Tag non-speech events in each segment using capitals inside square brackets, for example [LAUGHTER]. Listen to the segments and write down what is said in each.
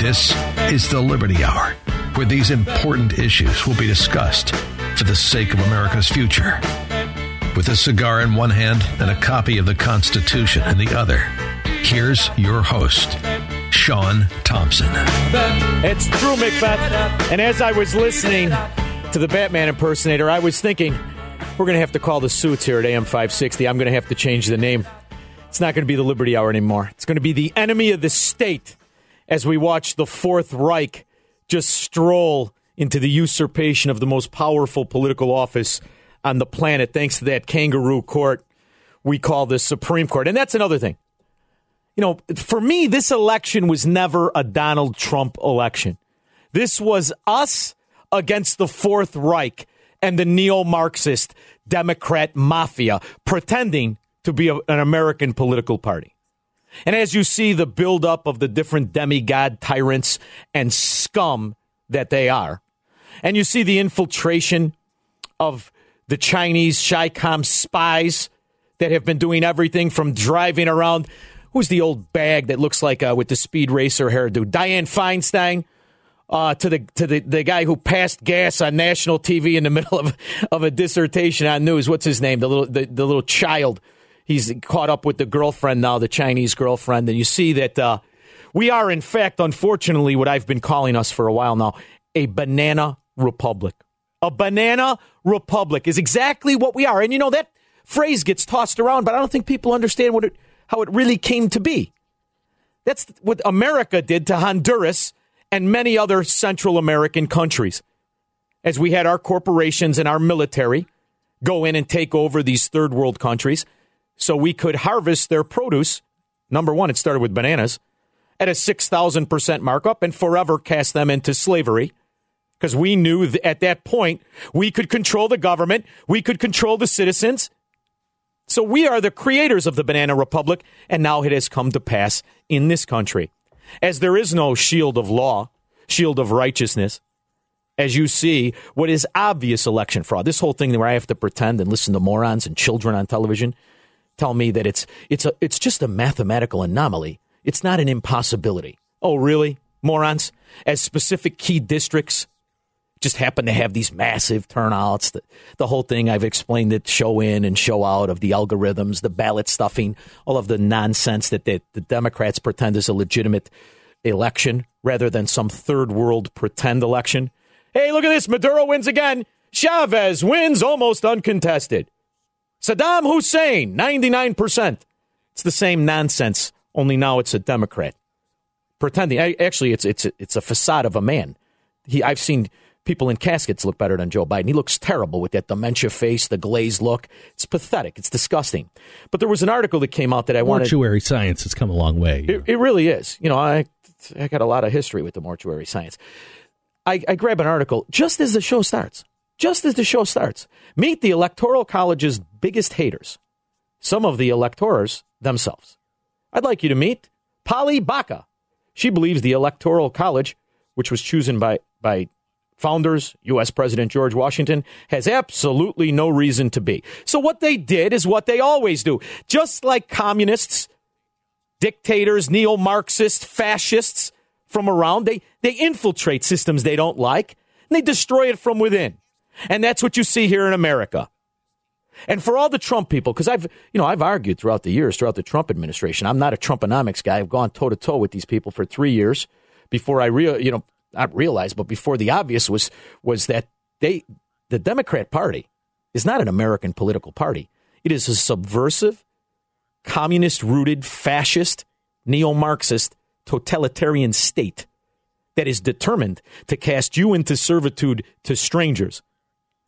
This is the Liberty Hour, where these important issues will be discussed for the sake of America's future. With a cigar in one hand and a copy of the Constitution in the other, here's your host, Sean Thompson. It's Drew Macbeth. And as I was listening to the Batman impersonator, I was thinking, we're going to have to call the suits here at AM 560. I'm going to have to change the name. It's not going to be the Liberty Hour anymore. It's going to be the enemy of the state as we watch the Fourth Reich just stroll into the usurpation of the most powerful political office on the planet, thanks to that kangaroo court we call the Supreme Court. And that's another thing. You know, for me, this election was never a Donald Trump election. This was us against the Fourth Reich and the neo Marxist Democrat mafia pretending to be a, an American political party. And as you see the buildup of the different demigod tyrants and scum that they are, and you see the infiltration of the Chinese Chi-Com spies that have been doing everything from driving around. Who's the old bag that looks like uh, with the speed racer hairdo? Dianne Feinstein. Uh, to the to the, the guy who passed gas on national TV in the [LAUGHS] middle of of a dissertation on news. What's his name? The little the, the little child he's caught up with the girlfriend now, the Chinese girlfriend, and you see that uh, we are, in fact, unfortunately, what I've been calling us for a while now, a banana republic. A banana republic is exactly what we are, and you know that phrase gets tossed around, but I don't think people understand what it, how it really came to be. That's what America did to Honduras and many other Central American countries. As we had our corporations and our military go in and take over these third world countries so we could harvest their produce. Number one, it started with bananas at a 6,000% markup and forever cast them into slavery because we knew at that point we could control the government, we could control the citizens. So we are the creators of the Banana Republic, and now it has come to pass in this country. As there is no shield of law, shield of righteousness, as you see what is obvious election fraud. This whole thing where I have to pretend and listen to morons and children on television tell me that it's it's a it's just a mathematical anomaly. It's not an impossibility. Oh, really? Morons? As specific key districts just happen to have these massive turnouts. The, the whole thing I've explained it show in and show out of the algorithms, the ballot stuffing, all of the nonsense that the, the Democrats pretend is a legitimate election rather than some third world pretend election. Hey, look at this. Maduro wins again. Chavez wins almost uncontested. Saddam Hussein, 99%. It's the same nonsense, only now it's a Democrat. Pretending. Actually, it's, it's, it's a facade of a man. He, I've seen people in caskets look better than Joe Biden. He looks terrible with that dementia face, the glazed look. It's pathetic. It's disgusting. But there was an article that came out that I wanted. Mortuary science has come a long way. It, it, really is. You know, I, I got a lot of history with the mortuary science. I, I grab an article just as the show starts just as the show starts. Meet the Electoral College's biggest haters, some of the electors themselves. I'd like you to meet Polly Baca. She believes the Electoral College, which was chosen by, by founders, U.S. President George Washington, has absolutely no reason to be. So, what they did is what they always do. Just like communists, dictators, neo Marxists, fascists from around, they, they infiltrate systems they don't like and they destroy it from within. And that's what you see here in America. And for all the Trump people, because I've, you know, I've argued throughout the years, throughout the Trump administration. I'm not a Trumponomics guy. I've gone toe to toe with these people for three years before I real you know not realized, but before the obvious was was that they the Democrat Party is not an American political party. It is a subversive, communist rooted, fascist, neo Marxist, totalitarian state that is determined to cast you into servitude to strangers.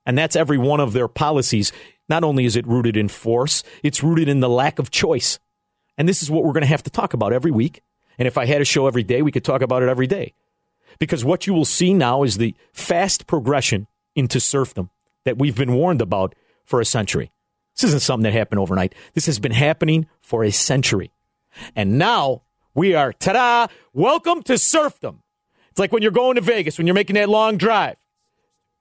And that's every one of their policies. Not only is it rooted in force, it's rooted in the lack of choice. And this is what we're going to have to talk about every week. And if I had a show every day, we could talk about it every day. Because what you will see now is the fast progression into serfdom that we've been warned about for a century. This isn't something that happened overnight. This has been happening for a century. And now we are, ta da, welcome to serfdom. It's like when you're going to Vegas, when you're making that long drive.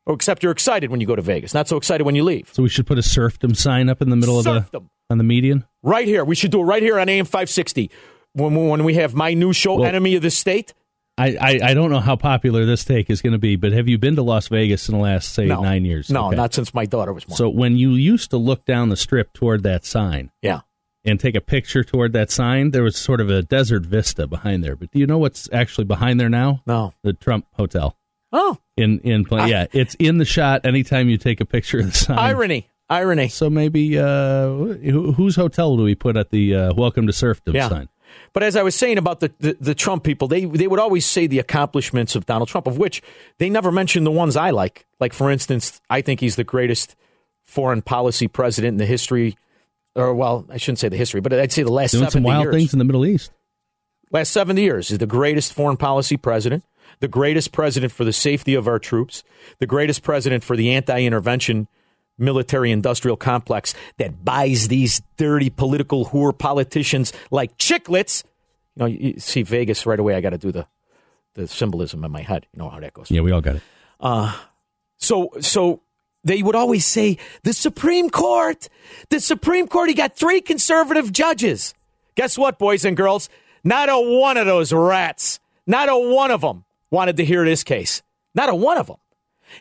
Oh, except you're excited when you go to Vegas, not so excited when you leave. So we should put a serfdom sign up in the middle Serfdom. of the on the median. Right here. We should do it right here on AM 560. When, when we have my new show, Well- Enemy of the State. I, I, I don't know how popular this take is going to be, but have you been to Las Vegas in the last say No. nine years? No, Okay. not since my daughter was born. So when you used to look down the strip toward that sign yeah. and take a picture toward that sign, there was sort of a desert vista behind there. But do you know what's actually behind there now? No. The Trump Hotel. Oh, In in pla- yeah, it's in the shot anytime you take a picture of the sign. irony. Irony. So maybe uh, who, whose hotel do we put at the uh, "Welcome to Serfdom" Yeah. sign? But as I was saying about the, the, the Trump people, they, they would always say the accomplishments of Donald Trump, of which they never mention the ones I like. Like, for instance, I think he's the greatest foreign policy president in the history, or, well, I shouldn't say the history, but I'd say the last Doing 70 some wild years. things in the Middle East. last 70 years is the greatest foreign policy president, the greatest president for the safety of our troops, the greatest president for the anti intervention military industrial complex that buys these dirty political whore politicians like chiclets. You know, you see Vegas right away. I got to do the, the symbolism in my head. You know how that goes. Yeah, we all got it. Uh, so, so they would always say the Supreme Court, the Supreme Court. He got three conservative judges. Guess what, boys and girls? Not a one of those rats, not a one of them wanted to hear this case. Not a one of them.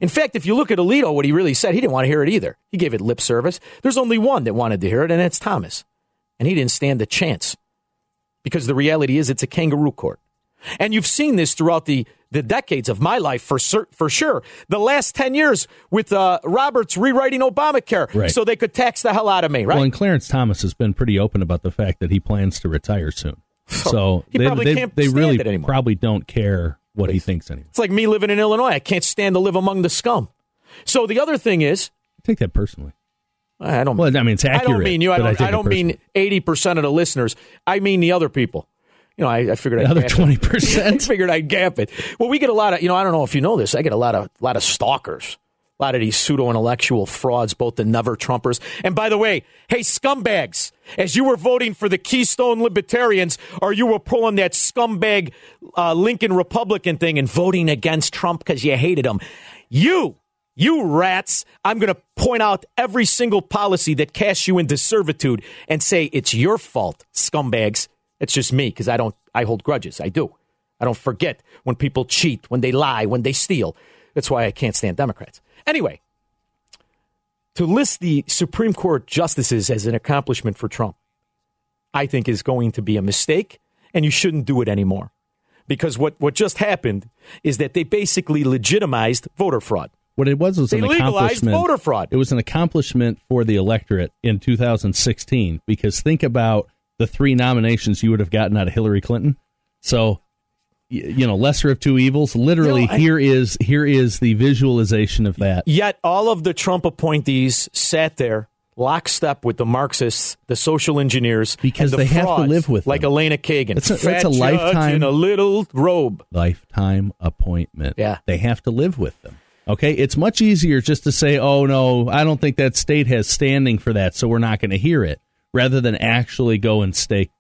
In fact, if you look at Alito, what he really said, he didn't want to hear it either. He gave it lip service. There's only one that wanted to hear it, and that's Thomas. And he didn't stand a chance because the reality is it's a kangaroo court. And you've seen this throughout the, the decades of my life for cer- for sure. The last 10 years with uh, Roberts rewriting Obamacare Right. so they could tax the hell out of me, right? Well, and Clarence Thomas has been pretty open about the fact that he plans to retire soon. [LAUGHS] So He they, probably they, can't they really probably don't care what he thinks anymore. it's like me living in Illinois. I can't stand to live among the scum. So the other thing is, Take that personally. I don't. Well, I mean, it's accurate. I don't mean you. I don't. take I, don't mean eighty percent of the listeners. I mean the other people. You know, I, I figured The I'd other 20%? [LAUGHS] I figured I'd gap it. Well, we get a lot of. You know, I don't know if you know this. I get a lot of lot of stalkers. A lot of these pseudo intellectual frauds, both the never Trumpers. And by the way, hey, scumbags, as you were voting for the Keystone Libertarians, or you were pulling that scumbag uh, Lincoln Republican thing and voting against Trump because you hated him, you, you rats, I'm going to point out every single policy that casts you into servitude and say it's your fault, scumbags. It's just me because I don't, I hold grudges. I do. I don't forget when people cheat, when they lie, when they steal. That's why I can't stand Democrats. Anyway, to list the Supreme Court justices as an accomplishment for Trump, I think is going to be a mistake, and you shouldn't do it anymore. Because what, what just happened is that they basically legitimized voter fraud. What it was was They an legalized accomplishment. voter fraud. It was an accomplishment for the electorate in 2016 because think about the three nominations you would have gotten out of Hillary Clinton. So, you know, lesser of two evils. Literally, know, I- here is here is the visualization of that. Yet all of the Trump appointees sat there lockstep with the Marxists, the social engineers, Because the they have to live with like them. Elena Kagan. it's a- that's a lifetime- in a little robe. Lifetime appointment. Yeah. they have to live with them. Okay, it's much easier just to say, "Oh no, I don't think that state has standing for that, so we're not going to hear it," rather than actually go and stake,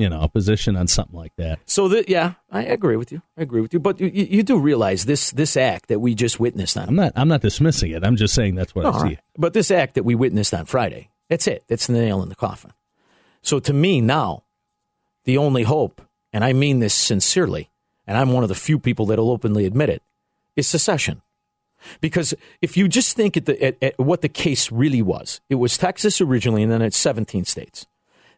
you know, a position on something like that. So that yeah, I agree with you. I agree with you. But you, you do realize this this act that we just witnessed on I'm not. I'm not dismissing it. I'm just saying that's what I see. right. But this act that we witnessed on Friday, that's it. That's the nail in the coffin. So to me now, the only hope, and I mean this sincerely, and I'm one of the few people that'll openly admit it, is secession. Because if you just think at, the, at, at what the case really was, it was Texas originally, and then it's 17 states.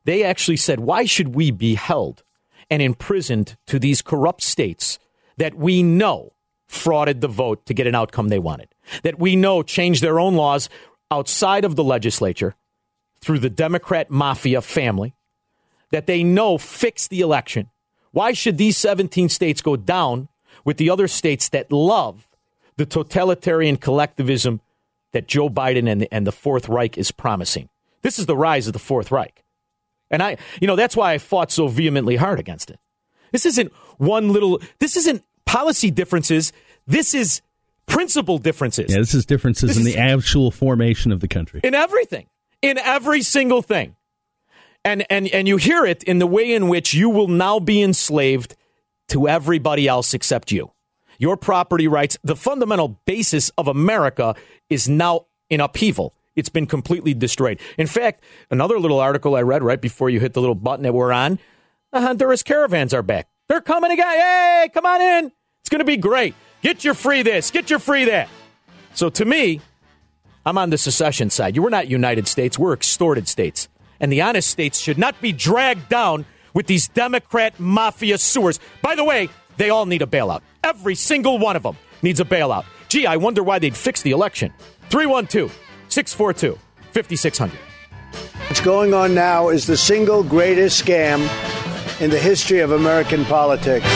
They actually said, why should we be held and imprisoned to these corrupt states that we know frauded the vote to get an outcome they wanted, that we know changed their own laws outside of the legislature through the Democrat mafia family, that they know fixed the election. Why should these 17 states go down with the other states that love the totalitarian collectivism that Joe Biden and the, and the Fourth Reich is promising? This is the rise of the Fourth Reich. And I, you know, that's why I fought so vehemently hard against it. This isn't one little, this isn't policy differences. This is principle differences. Yeah, this is differences this in is, the actual formation of the country. In everything. In every single thing. And, and, and you hear it in the way in which you will now be enslaved to everybody else except you. Your property rights, the fundamental basis of America is now in upheaval. It's been completely destroyed. In fact, another little article I read right before you hit the little button that we're on the Honduras caravans are back. They're coming again. Hey, come on in. It's going to be great. Get your free this, get your free that. So to me, I'm on the secession side. You were not United States, we're extorted states. And the honest states should not be dragged down with these Democrat mafia sewers. By the way, they all need a bailout. Every single one of them needs a bailout. Gee, I wonder why they'd fix the election. 312 642 5600. What's going on now is the single greatest scam in the history of American politics.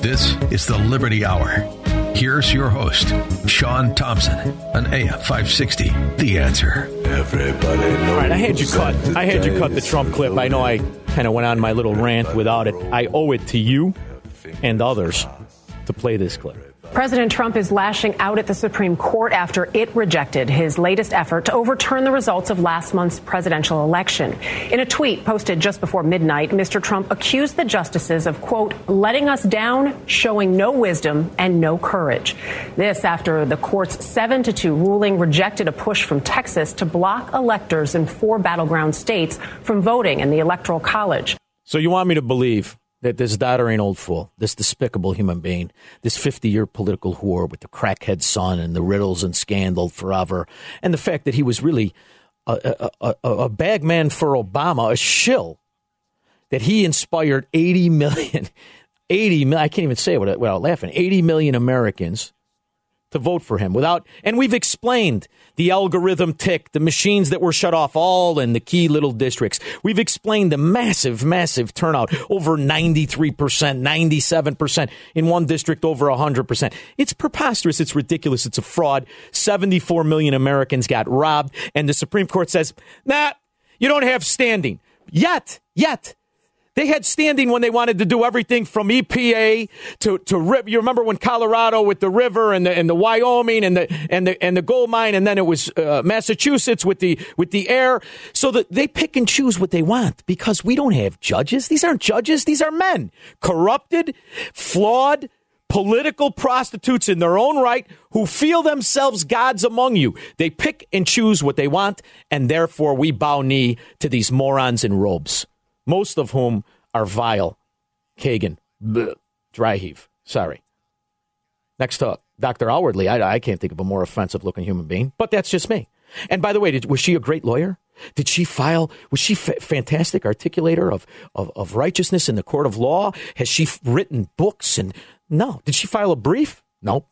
This is the Liberty Hour. Here's your host, Sean Thompson, an AM 560. The answer. Everybody knows. All right, I had you cut. I had you cut the Trump clip. I know I kind of went on my little rant without it. I owe it to you and others to play this clip. President Trump is lashing out at the Supreme Court after it rejected his latest effort to overturn the results of last month's presidential election. In a tweet posted just before midnight, Mr. Trump accused the justices of, quote, letting us down, showing no wisdom and no courage. This after the court's 7 to 2 ruling rejected a push from Texas to block electors in four battleground states from voting in the Electoral College. So you want me to believe that this doddering old fool, this despicable human being, this 50 year political whore with the crackhead son and the riddles and scandal forever, and the fact that he was really a, a, a, a bagman for Obama, a shill, that he inspired 80 million, [LAUGHS] 80 million, I can't even say it without laughing, 80 million Americans to vote for him without and we've explained the algorithm tick the machines that were shut off all in the key little districts. We've explained the massive massive turnout over 93% 97% in one district over 100% it's preposterous. It's ridiculous. It's a fraud. 74 million americans got robbed and the supreme court says nah you don't have standing. Yet yet they had standing when they wanted to do everything from EPA to to you remember when Colorado with the river and the and the Wyoming and the and the and the gold mine and then it was uh, Massachusetts with the with the air. So that they pick and choose what they want because we don't have judges. These aren't judges. These are men. Corrupted flawed political prostitutes in their own right who feel themselves gods among you. They pick and choose what they want, and therefore we bow knee to these morons in robes most of whom are vile. Kagan, bleh, dry heave. Sorry. Next to Dr. Outwardly, I, I can't think of a more offensive looking human being, but that's just me. And by the way, did, was she a great lawyer? Did she file? Was she f- fantastic articulator of, of, of righteousness in the court of law? Has she f- written books? And no. Did she file a brief? No.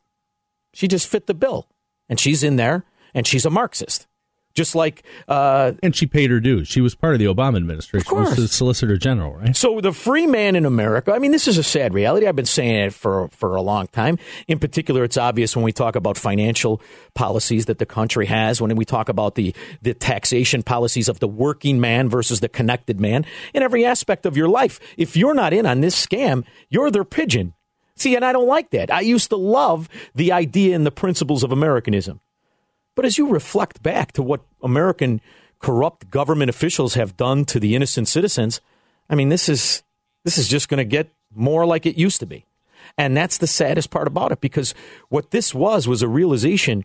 She just fit the bill, and she's in there, and she's a Marxist just like uh, and she paid her dues. She was part of the Obama administration. Of course. Was the Solicitor General, right? So the free man in America. I mean, this is a sad reality. I've been saying it for for a long time. In particular, it's obvious when we talk about financial policies that the country has. When we talk about the the taxation policies of the working man versus the connected man in every aspect of your life. If you're not in on this scam, you're their pigeon. See, and I don't like that. I used to love the idea and the principles of Americanism. But as you reflect back to what American corrupt government officials have done to the innocent citizens, I mean, this is this is just going to get more like it used to be. And that's the saddest part about it because what this was was a realization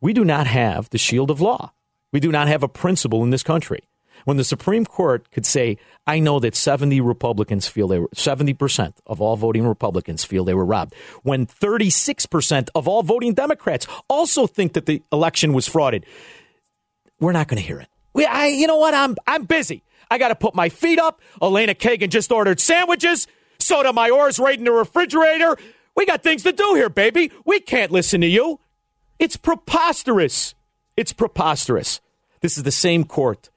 we do not have the shield of law. We do not have a principle in this country when the Supreme Court could say, I know that 70 Republicans feel they were 70% of all voting Republicans feel they were robbed. When 36% of all voting Democrats also think that the election was frauded. We're not going to hear it. We, I, you know what? I'm, I'm busy. I got to put my feet up. Elena Kagan just ordered sandwiches. Sotomayor's in the refrigerator. We got things to do here, baby. We can't listen to you. It's preposterous. It's preposterous. This is the same court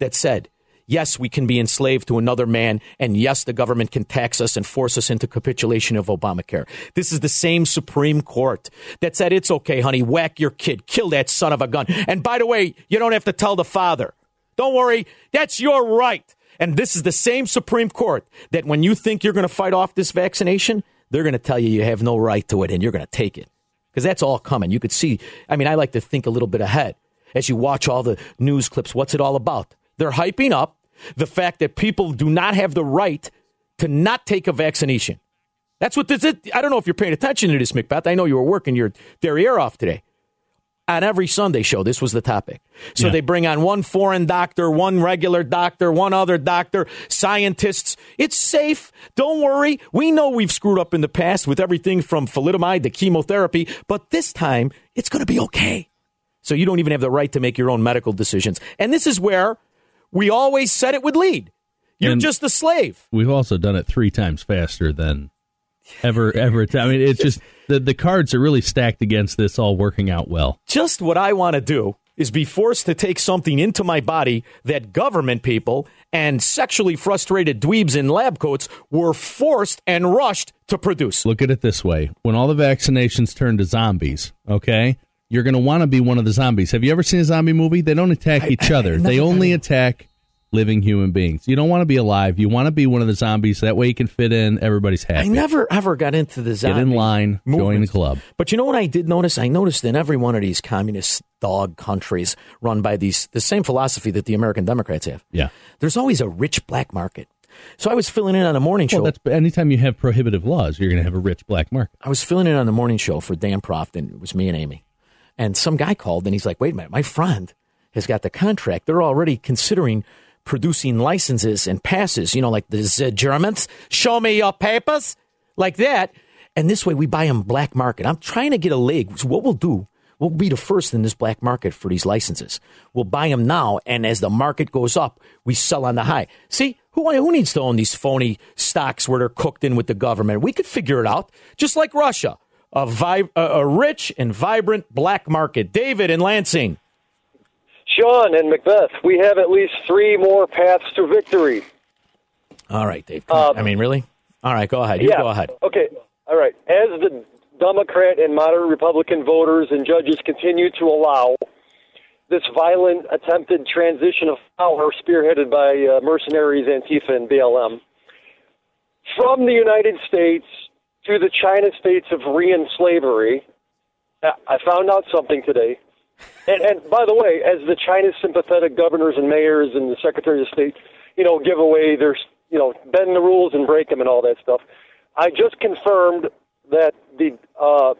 that said, yes, we can be enslaved to another man, and yes, the government can tax us and force us into capitulation of Obamacare. This is the same Supreme Court that said, it's okay, honey, whack your kid, kill that son of a gun. And by the way, you don't have to tell the father. Don't worry, that's your right. And this is the same Supreme Court that when you think you're going to fight off this vaccination, they're going to tell you you have no right to it and you're going to take it. Because that's all coming. You could see, I mean, I like to think a little bit ahead as you watch all the news clips. What's it all about? They're hyping up the fact that people do not have the right to not take a vaccination. That's what this is. I don't know if you're paying attention to this, Macbeth. I know you were working your derriere off today on every Sunday show, this was the topic. So Yeah. they bring on one foreign doctor, one regular doctor, one other doctor, scientists. It's safe. Don't worry. We know we've screwed up in the past with everything from thalidomide to chemotherapy, but this time it's going to be okay. So you don't even have the right to make your own medical decisions. And this is where we always said it would lead. You're And- just a slave. We've also done it three times faster than ever ever. I mean, it's just the the cards are really stacked against this all working out well. just what I want to do is be forced to take something into my body that government people and sexually frustrated dweebs in lab coats were forced and rushed to produce. Look at it this way: when all the vaccinations turn to zombies, okay, you're going to want to be one of the zombies. Have you ever seen a zombie movie? They don't attack each other; they only attack living human beings. You don't want to be alive. You want to be one of the zombies. That way, you can fit in. Everybody's happy. I never ever got into the Get zombie in line. Join the movement. club. But you know what I did notice? I noticed in every one of these communist dog countries run by these the same philosophy that the American Democrats have. Yeah. There's always a rich black market. So I was filling in on a morning show. Well, that's anytime you have prohibitive laws, you're going to have a rich black market. I was filling in on the morning show for Dan Proft, and it was me and Amy. And some guy called, and he's like, "Wait a minute, my friend has got the contract. They're already considering producing licenses and passes. You know, like the Germans. Show me your papers, like that. And this way, we buy them black market. I'm trying to get a leg. So what we'll do." We'll be the first in this black market for these licenses. We'll buy them now, and as the market goes up, we sell on the high. See, who, who needs to own these phony stocks where they're cooked in with the government? We could figure it out, just like Russia. A, vi- a, rich and vibrant black market. David in Lansing. Sean and Macbeth, we have at least three more paths to victory. All right, Dave. On. I mean, really? All right, go ahead. You yeah. go ahead. Okay. All right. As the Democrat and moderate Republican voters and judges continue to allow this violent attempted transition of power spearheaded by uh, mercenaries, Antifa, and BLM from the United States to the China states of re-enslavery, I I found out something today. And, and by the way, as the China sympathetic governors and mayors and the Secretary of state, you know, give away their, you know, bend the rules and break them and all that stuff, I just confirmed that the uh,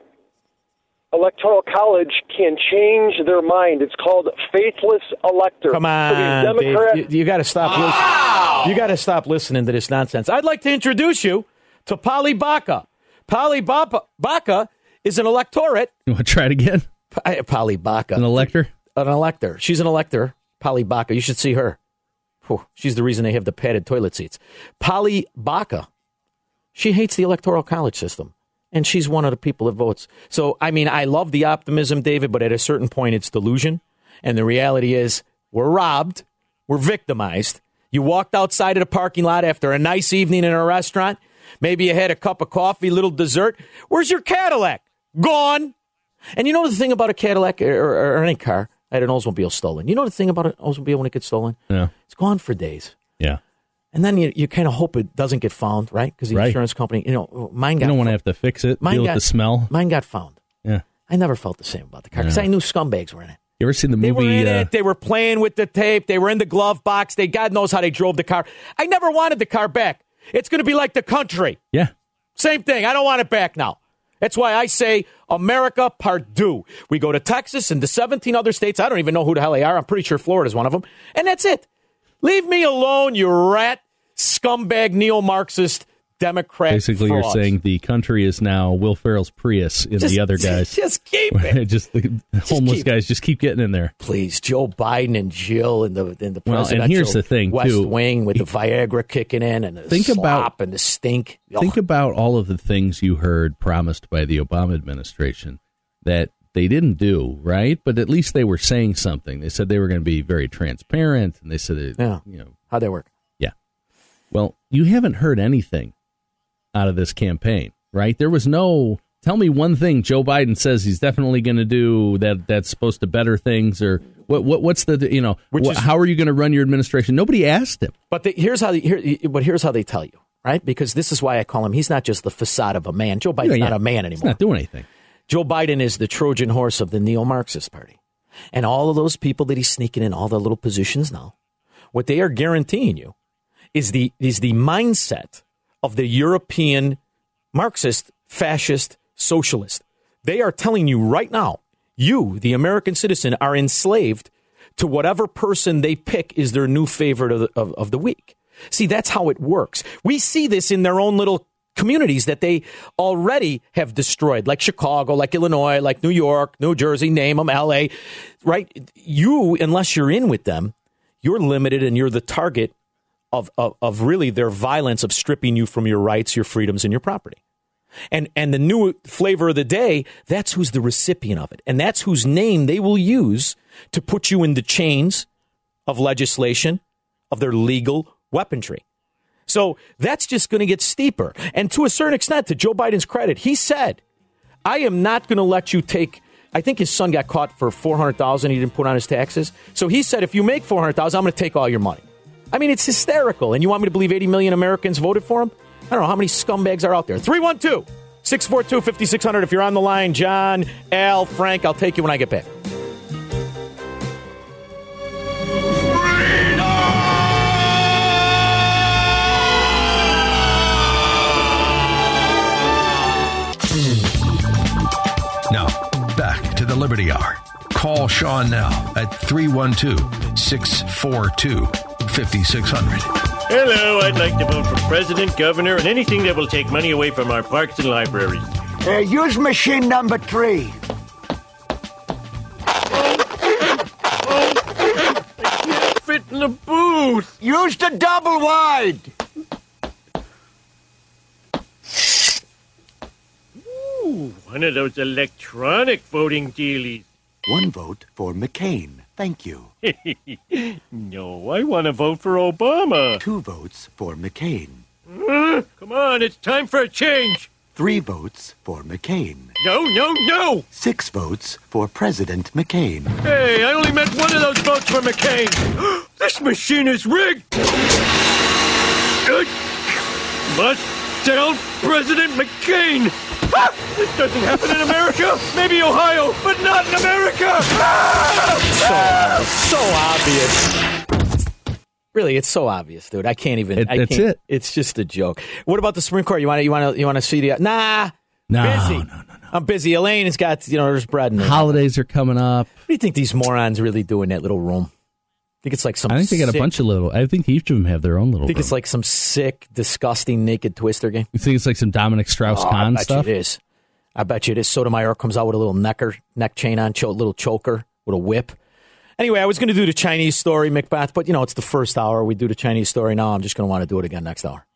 electoral college can change their mind. It's called faithless elector. Come So these on, Dave. You, you got to stop. Listening. You got to stop listening to this nonsense. I'd like to introduce you to Polly Baca. Polly Baca is an electorate. You want to try it again? P- Polly Baca. An elector? an elector. She's an elector. Polly Baca. You should see her. Whew, she's the reason they have the padded toilet seats. Polly Baca. She hates the electoral college system. And she's one of the people that votes. So, I mean, I love the optimism, David, but at a certain point, it's delusion. And the reality is, we're robbed. We're victimized. You walked outside of the parking lot after a nice evening in a restaurant. Maybe you had a cup of coffee, little dessert. Where's your Cadillac? Gone. And you know the thing about a Cadillac or, or, or any car? I had an Oldsmobile stolen. You know the thing about an Oldsmobile when it gets stolen? Yeah. It's gone for days. Yeah. And then you, you kind of hope it doesn't get found, right? Because the Right. insurance company, you know, mine You got don't want to have to fix it, mine deal got, with the smell. Mine got found. Yeah. I never felt the same about the car because I knew scumbags were in it. You ever seen the movie? They were in uh, it. They were playing with the tape. They were in the glove box. They God knows how they drove the car. I never wanted the car back. It's going to be like the country. yeah. Same thing. I don't want it back now. That's why I say America part Pardue. We go to Texas and the 17 other states. I don't even know who the hell they are. I'm pretty sure Florida's one of them. And that's it. Leave me alone, you rat, scumbag, neo Marxist Democrat. Basically, you're saying the country is now Will Ferrell's Prius in Just- the other guys. [LAUGHS] Just keep [LAUGHS] it. just the homeless keep- guys just keep getting in there. Please, Joe Biden and Jill and the and the Well, and presidential here's the thing, West too. Wing with the Viagra kicking in and the Think slop about- and the stink. Think Ugh. about all of the things you heard promised by the Obama administration that they didn't do, right? But at least they were saying something. They said they were going to be very transparent, and they said, that, Yeah. you know, How'd that work? yeah. Well, you haven't heard anything out of this campaign, right? There was no. Tell me one thing Joe Biden says he's definitely going to do that that's supposed to better things, or what? what what's the you know? What, is- how are you going to run your administration? Nobody asked him. But they, here's how they, here, but here's how they tell you, right? Because this is why I call him. He's not just the facade of a man. Joe Biden's Yeah, not a man He's anymore. not doing anything. Joe Biden is the Trojan horse of the neo-Marxist party, and all of those people that he's sneaking in all the little positions now. What they are guaranteeing you is the is the mindset of the European Marxist, fascist, socialist. They are telling you right now, you, the American citizen, are enslaved to whatever person they pick is their new favorite of the, of, of the week. See, that's how it works. We see this in their own little communities that they already have destroyed, like Chicago, like Illinois, like New York, New Jersey, name them, LA, right? You, unless you're in with them, you're limited and you're the target of, of, of really their violence of stripping you from your rights, your freedoms, and your property. And and the new flavor of the day, that's who's the recipient of it. And that's whose name they will use to put you in the chains of legislation of their legal weaponry. So that's just going to get steeper. And to a certain extent, to Joe Biden's credit, he said, I am not going to let you take. I think his son got caught for four hundred thousand. He didn't put on his taxes. So he said, if you make four hundred thousand, I'm going to take all your money. I mean, it's hysterical. And you want me to believe eighty million Americans voted for him? I don't know how many scumbags are out there. 312 642 5600. If you're on the line, John, Al, Frank, I'll take you when I get back. Now, back to the Liberty Hour. Call Sean now at 312 642 5600. Hello, I'd like to vote for president, governor, and anything that will take money away from our parks and libraries. Uh, use machine number three. Fit in the booth! Use the double wide. Ooh, one of those electronic voting dealies. One vote for McCain. Thank you. [LAUGHS] no, I want to vote for Obama. Two votes for McCain. Uh, come on, it's time for a change. Three votes for McCain. No, no, no! Six votes for President McCain. Hey, I only meant one of those votes for McCain. [GASPS] this machine is rigged. Uh, must tell President McCain. Ah, [LAUGHS] this doesn't happen in America. Maybe Ohio, but not in America. [LAUGHS] Ah! So obvious. Really, it's so obvious, dude. I can't even. It- I that's can't- it. It's just a joke. What about the Supreme Court? You want to? You want to? You want to see the? Nah. No, busy. no, no, no. I'm busy. Elaine has got you know there's bread in there. Holidays are coming up. What do you think these morons really do in that little room? I think it's like some. I think they got a sick- bunch of little. I think each of them have their own little. I think room. it's like some sick, disgusting, naked twister game. You think it's like some Dominique Oh, I Strauss-Kahn bet stuff? you it is. I bet you it is. Sotomayor comes out with a little necker, neck chain on, cho- little choker with a whip. Anyway, I was going to do the Chinese story, Macbeth, but you know it's the first hour. We do the Chinese story now. I'm just going to want to do it again next hour.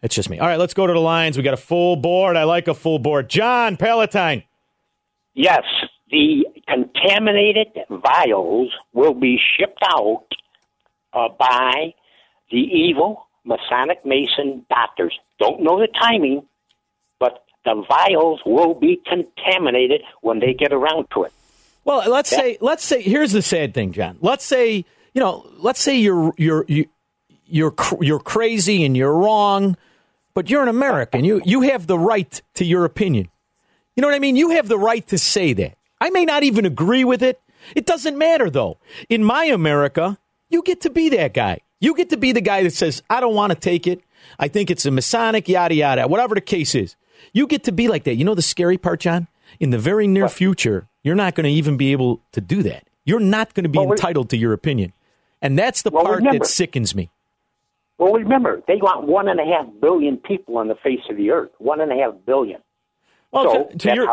It's just me. All right, let's go to the lines. We got a full board. I like a full board. John Palatine. Yes, the contaminated vials will be shipped out uh, by the evil Masonic Mason doctors. Don't know the timing, but the vials will be contaminated when they get around to it. Well, let's say let's say here's the sad thing, John. Let's say you know, let's say you're you're you, you're cr- you're crazy and you're wrong, but you're an American. You you have the right to your opinion. You know what I mean? You have the right to say that. I may not even agree with it. It doesn't matter though. In my America, you get to be that guy. You get to be the guy that says, "I don't want to take it. I think it's a Masonic yada yada, whatever the case is." You get to be like that. You know the scary part, John? In the very near future, you're not going to even be able to do that. You're not going to be Well, entitled to your opinion. And that's the Well, part remember- that sickens me. Well, remember, they want one and a half billion people on the face of the earth. One and a half billion. Well, so to, to that's your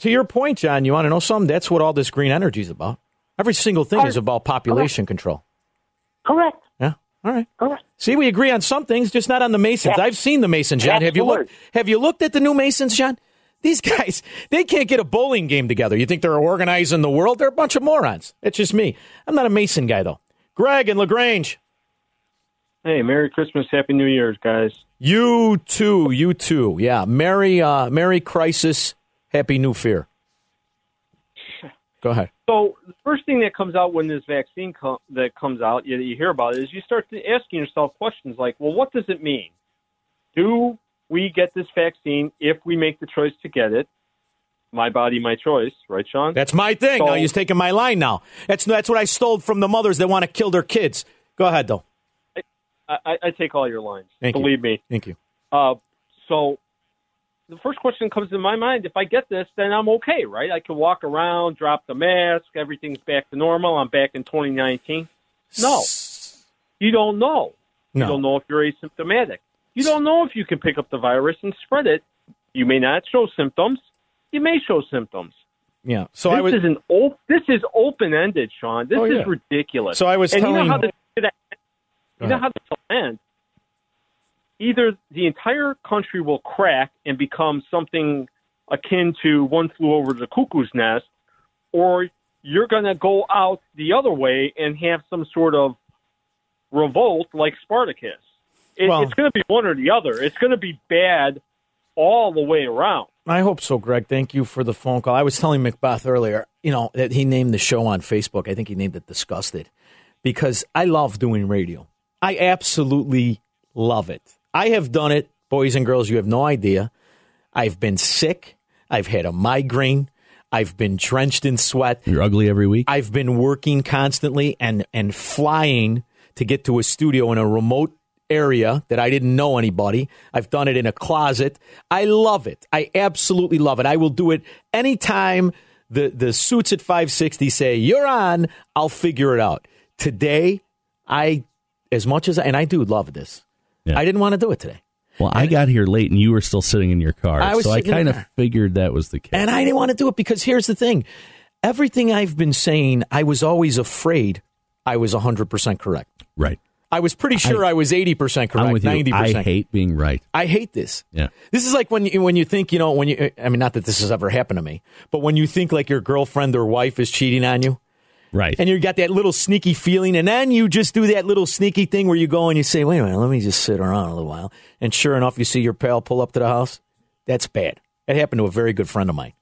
to your point, John, you want to know something? That's what all this green energy is about. Every single thing is about population control. correct. Yeah. All right. Correct. See, we agree on some things, just not on the Masons. Yeah. I've seen the Masons, John. Have you looked? Have you looked at the new Masons, John? These [LAUGHS] guys, they can't get a bowling game together. You think they're organizing the world? They're a bunch of morons. It's just me. I'm not a Mason guy, though. Greg and La Grange. Hey, Merry Christmas, Happy New Year's, guys. You too. You too. Yeah. Merry, uh, Merry Crisis. Happy New Fear. Go ahead. So the first thing that comes out when this vaccine com- that comes out, you, you hear about it, is you start to asking yourself questions like, well, what does it mean? Do we get this vaccine if we make the choice to get it? My body, my choice, right, Sean? That's my thing. So- now he's taking my line now. That's that's what I stole from the mothers that want to kill their kids. Go ahead, though. I, I, I take all your lines. Thank you. Believe me. Thank you. Uh, so the first question comes to my mind: If I get this, then I'm okay, right? I can walk around, drop the mask, everything's back to normal. I'm back in 2019. No, you don't know. No. You don't know if you're asymptomatic. You don't know if you can pick up the virus and spread it. You may not show symptoms. You may show symptoms. Yeah. So this I was. is an op- This is open ended, Sean. This Oh, yeah. is ridiculous. So I was and telling- you know how this you know how this will end. Either the entire country will crack and become something akin to one flew over the cuckoo's nest, or you're going to go out the other way and have some sort of revolt like Spartacus. It, Well- it's going to be one or the other. It's going to be bad all the way around. I hope so, Greg. Thank you for the phone call. I was telling Macbeth earlier, you know, that he named the show on Facebook. I think he named it Disgusted because I love doing radio. I absolutely love it. I have done it, boys and girls, you have no idea. I've been sick. I've had a migraine. I've been drenched in sweat. You're ugly every week. I've been working constantly and and flying to get to a studio in a remote area that I didn't know anybody. I've done it in a closet. I love it. I absolutely love it. I will do it anytime the the suits at 560 say you're on, I'll figure it out. Today, I as much as I, and I do love this. I didn't want to do it today. Well, I got here late, and you were still sitting in your car, I was so I kind of figured that was the case. And I didn't want to do it because here's the thing. Everything I've been saying, I was always afraid I was 100% correct. Right. I was pretty sure I, was 80% correct, I'm with 90%. I hate being right. I hate this. Yeah. This is like when you, when you think, you know, when you, I mean, not that this has ever happened to me, but when you think like your girlfriend or wife is cheating on you. Right. And you got that little sneaky feeling, and then you just do that little sneaky thing where you go and you say, wait a minute, let me just sit around a little while. And sure enough, you see your pal pull up to the house. That's bad. It happened to a very good friend of mine.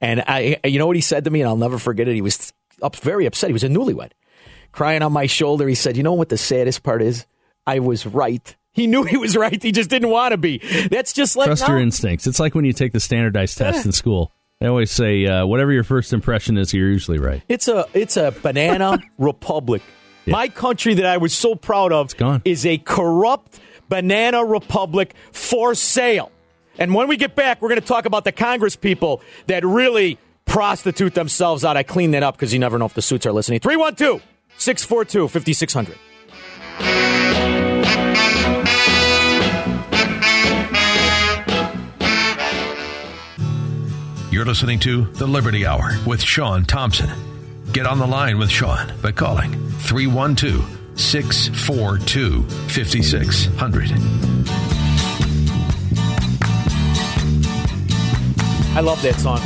And I, you know what he said to me, and I'll never forget it. He was up, very upset. He was a newlywed, crying on my shoulder. He said, "You know what the saddest part is? I was right. He knew he was right. He just didn't want to be. That's just like Trust no. your instincts. It's like when you take the standardized test in school. They always say, uh, whatever your first impression is, you're usually right. It's a it's a banana [LAUGHS] republic. My country that I was so proud of is a corrupt banana republic for sale. And when we get back, we're going to talk about the Congress people that really prostitute themselves out. I clean that up because you never know if the suits are listening. 312 642 5600. You're listening to The Liberty Hour with Sean Thompson. Get on the line with Sean by calling 312 642 5600. I love that song.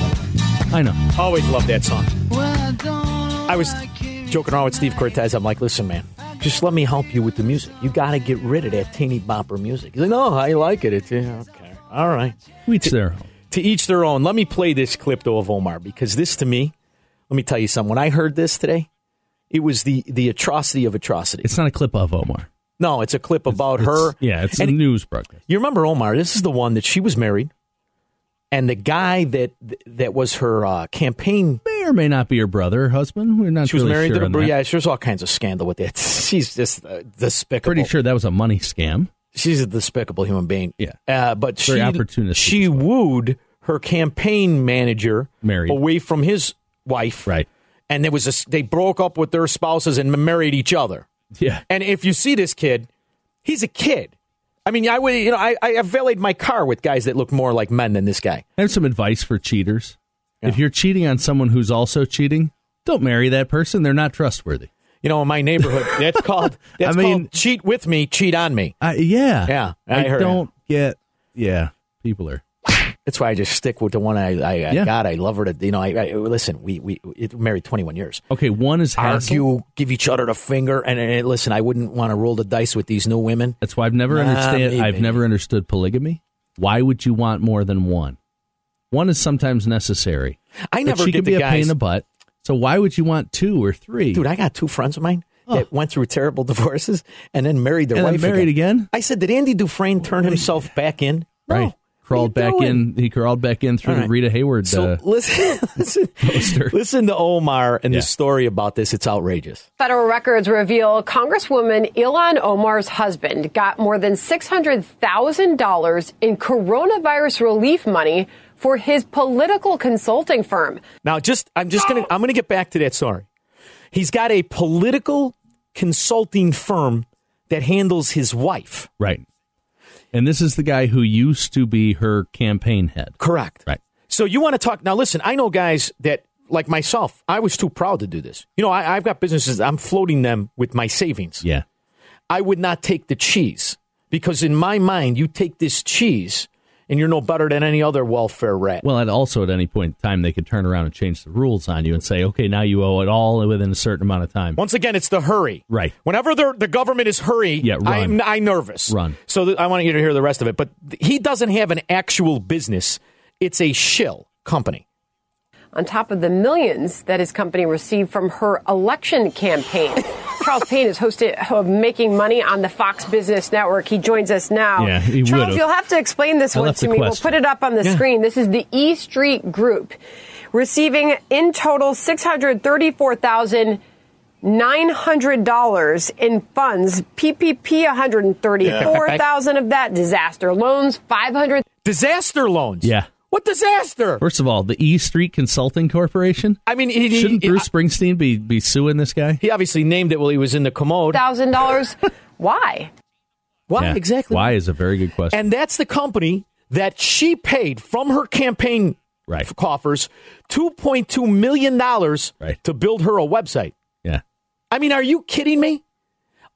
I know. Always love that song. I was joking around with Steve Cortes. I'm like, listen, man, just let me help you with the music. You got to get rid of that teeny bopper music. He's like, no, I like it. It's yeah, okay. All right. Each their own. To each their own. Let me play this clip though of Omar because this to me, let me tell you something. When I heard this today, it was the the atrocity of atrocity. It's not a clip of Omar. No, it's a clip about her. Yeah, it's And a news broadcast. You remember Omar? This is the one that she was married, and the guy that that was her uh, campaign. May or may not be her brother, her husband. We're not She was really married sure to the yeah. There's all kinds of scandal with it. [LAUGHS] She's just uh, despicable. Pretty sure that was a money scam. She's a despicable human being. Yeah. Uh, but Very she she wooed her campaign manager Married. away from his wife. Right. And there was a, they broke up with their spouses and married each other. Yeah. And if you see this kid, He's a kid. I mean, I would, you know, I, I have valeted my car with guys that look more like men than this guy. I have some advice for cheaters. If you're cheating on someone who's also cheating, don't marry that person. They're not trustworthy. You know, in my neighborhood, [LAUGHS] that's called that's I mean- called cheat with me, cheat on me. Uh, yeah. Yeah, I, I don't get. Yeah, people are. That's why I just stick with the one I, I, I Yeah. got. I love her to, you know, I, I listen, we, we it, married 21 years. Okay, one is hassle. Argue, give each other the finger. And, and listen, I wouldn't want to roll the dice with these new women. That's why I've never Nah, understand. maybe. I've never understood polygamy. Why would you want more than one? One is sometimes necessary. I never she get could be a pain in the butt. So why would you want two or three? Dude, I got two friends of mine that went through terrible [LAUGHS] divorces and then married their And then wife married again? I said, did Andy Dufresne turn himself back in? No. right. Crawled back in. He crawled back in through All the. Rita Hayworth So uh, listen, [LAUGHS] listen, [LAUGHS] poster. listen to Omar and Yeah. the story about this. It's outrageous. Federal records reveal Congresswoman Ilhan Omar's husband got more than $600,000 in coronavirus relief money for his political consulting firm. Now, just I'm just gonna I'm gonna get back to that Sorry, He's got a political consulting firm that handles his wife. Right. And this is the guy who used to be her campaign head. Correct. Right. So you want to talk now? Listen, I know guys that like myself. I was too proud to do this. You know, I, I've got businesses. I'm floating them with my savings. Yeah. I would not take the cheese because in my mind, you take this cheese and you're no better than any other welfare rat. Well, and also at any point in time, they could turn around and change the rules on you and say, okay, now you owe it all within a certain amount of time. Once again, it's the hurry. Right. Whenever the the government is hurry, Yeah. I'm I'm nervous. Run. So th- I want you to hear the rest of it. But th- he doesn't have an actual business. It's a shill company. On top of the millions that his company received from her election campaign. [LAUGHS] Charles Payne is host of Making Money on the Fox Business Network. He joins us now. Yeah, he Charles, would've. you'll have to explain this I one to the me. We'll put it up on the Yeah. screen. This is the E Street Group receiving in total six hundred thirty-four thousand. Nine hundred dollars in funds, PPP one hundred and thirty-four thousand of that, disaster loans five hundred. Disaster loans. Yeah. What disaster? First of all, the E Street Consulting Corporation. I mean, he, he- Shouldn't he- Bruce Springsteen be, be suing this guy? He obviously named it while he was in the commode. thousand dollars. [LAUGHS] Why? Why Yeah. exactly? Why is a very good question. And that's the company that she paid from her campaign Right. coffers two point two million dollars Right. to build her a website. yeah. I mean, are you kidding me?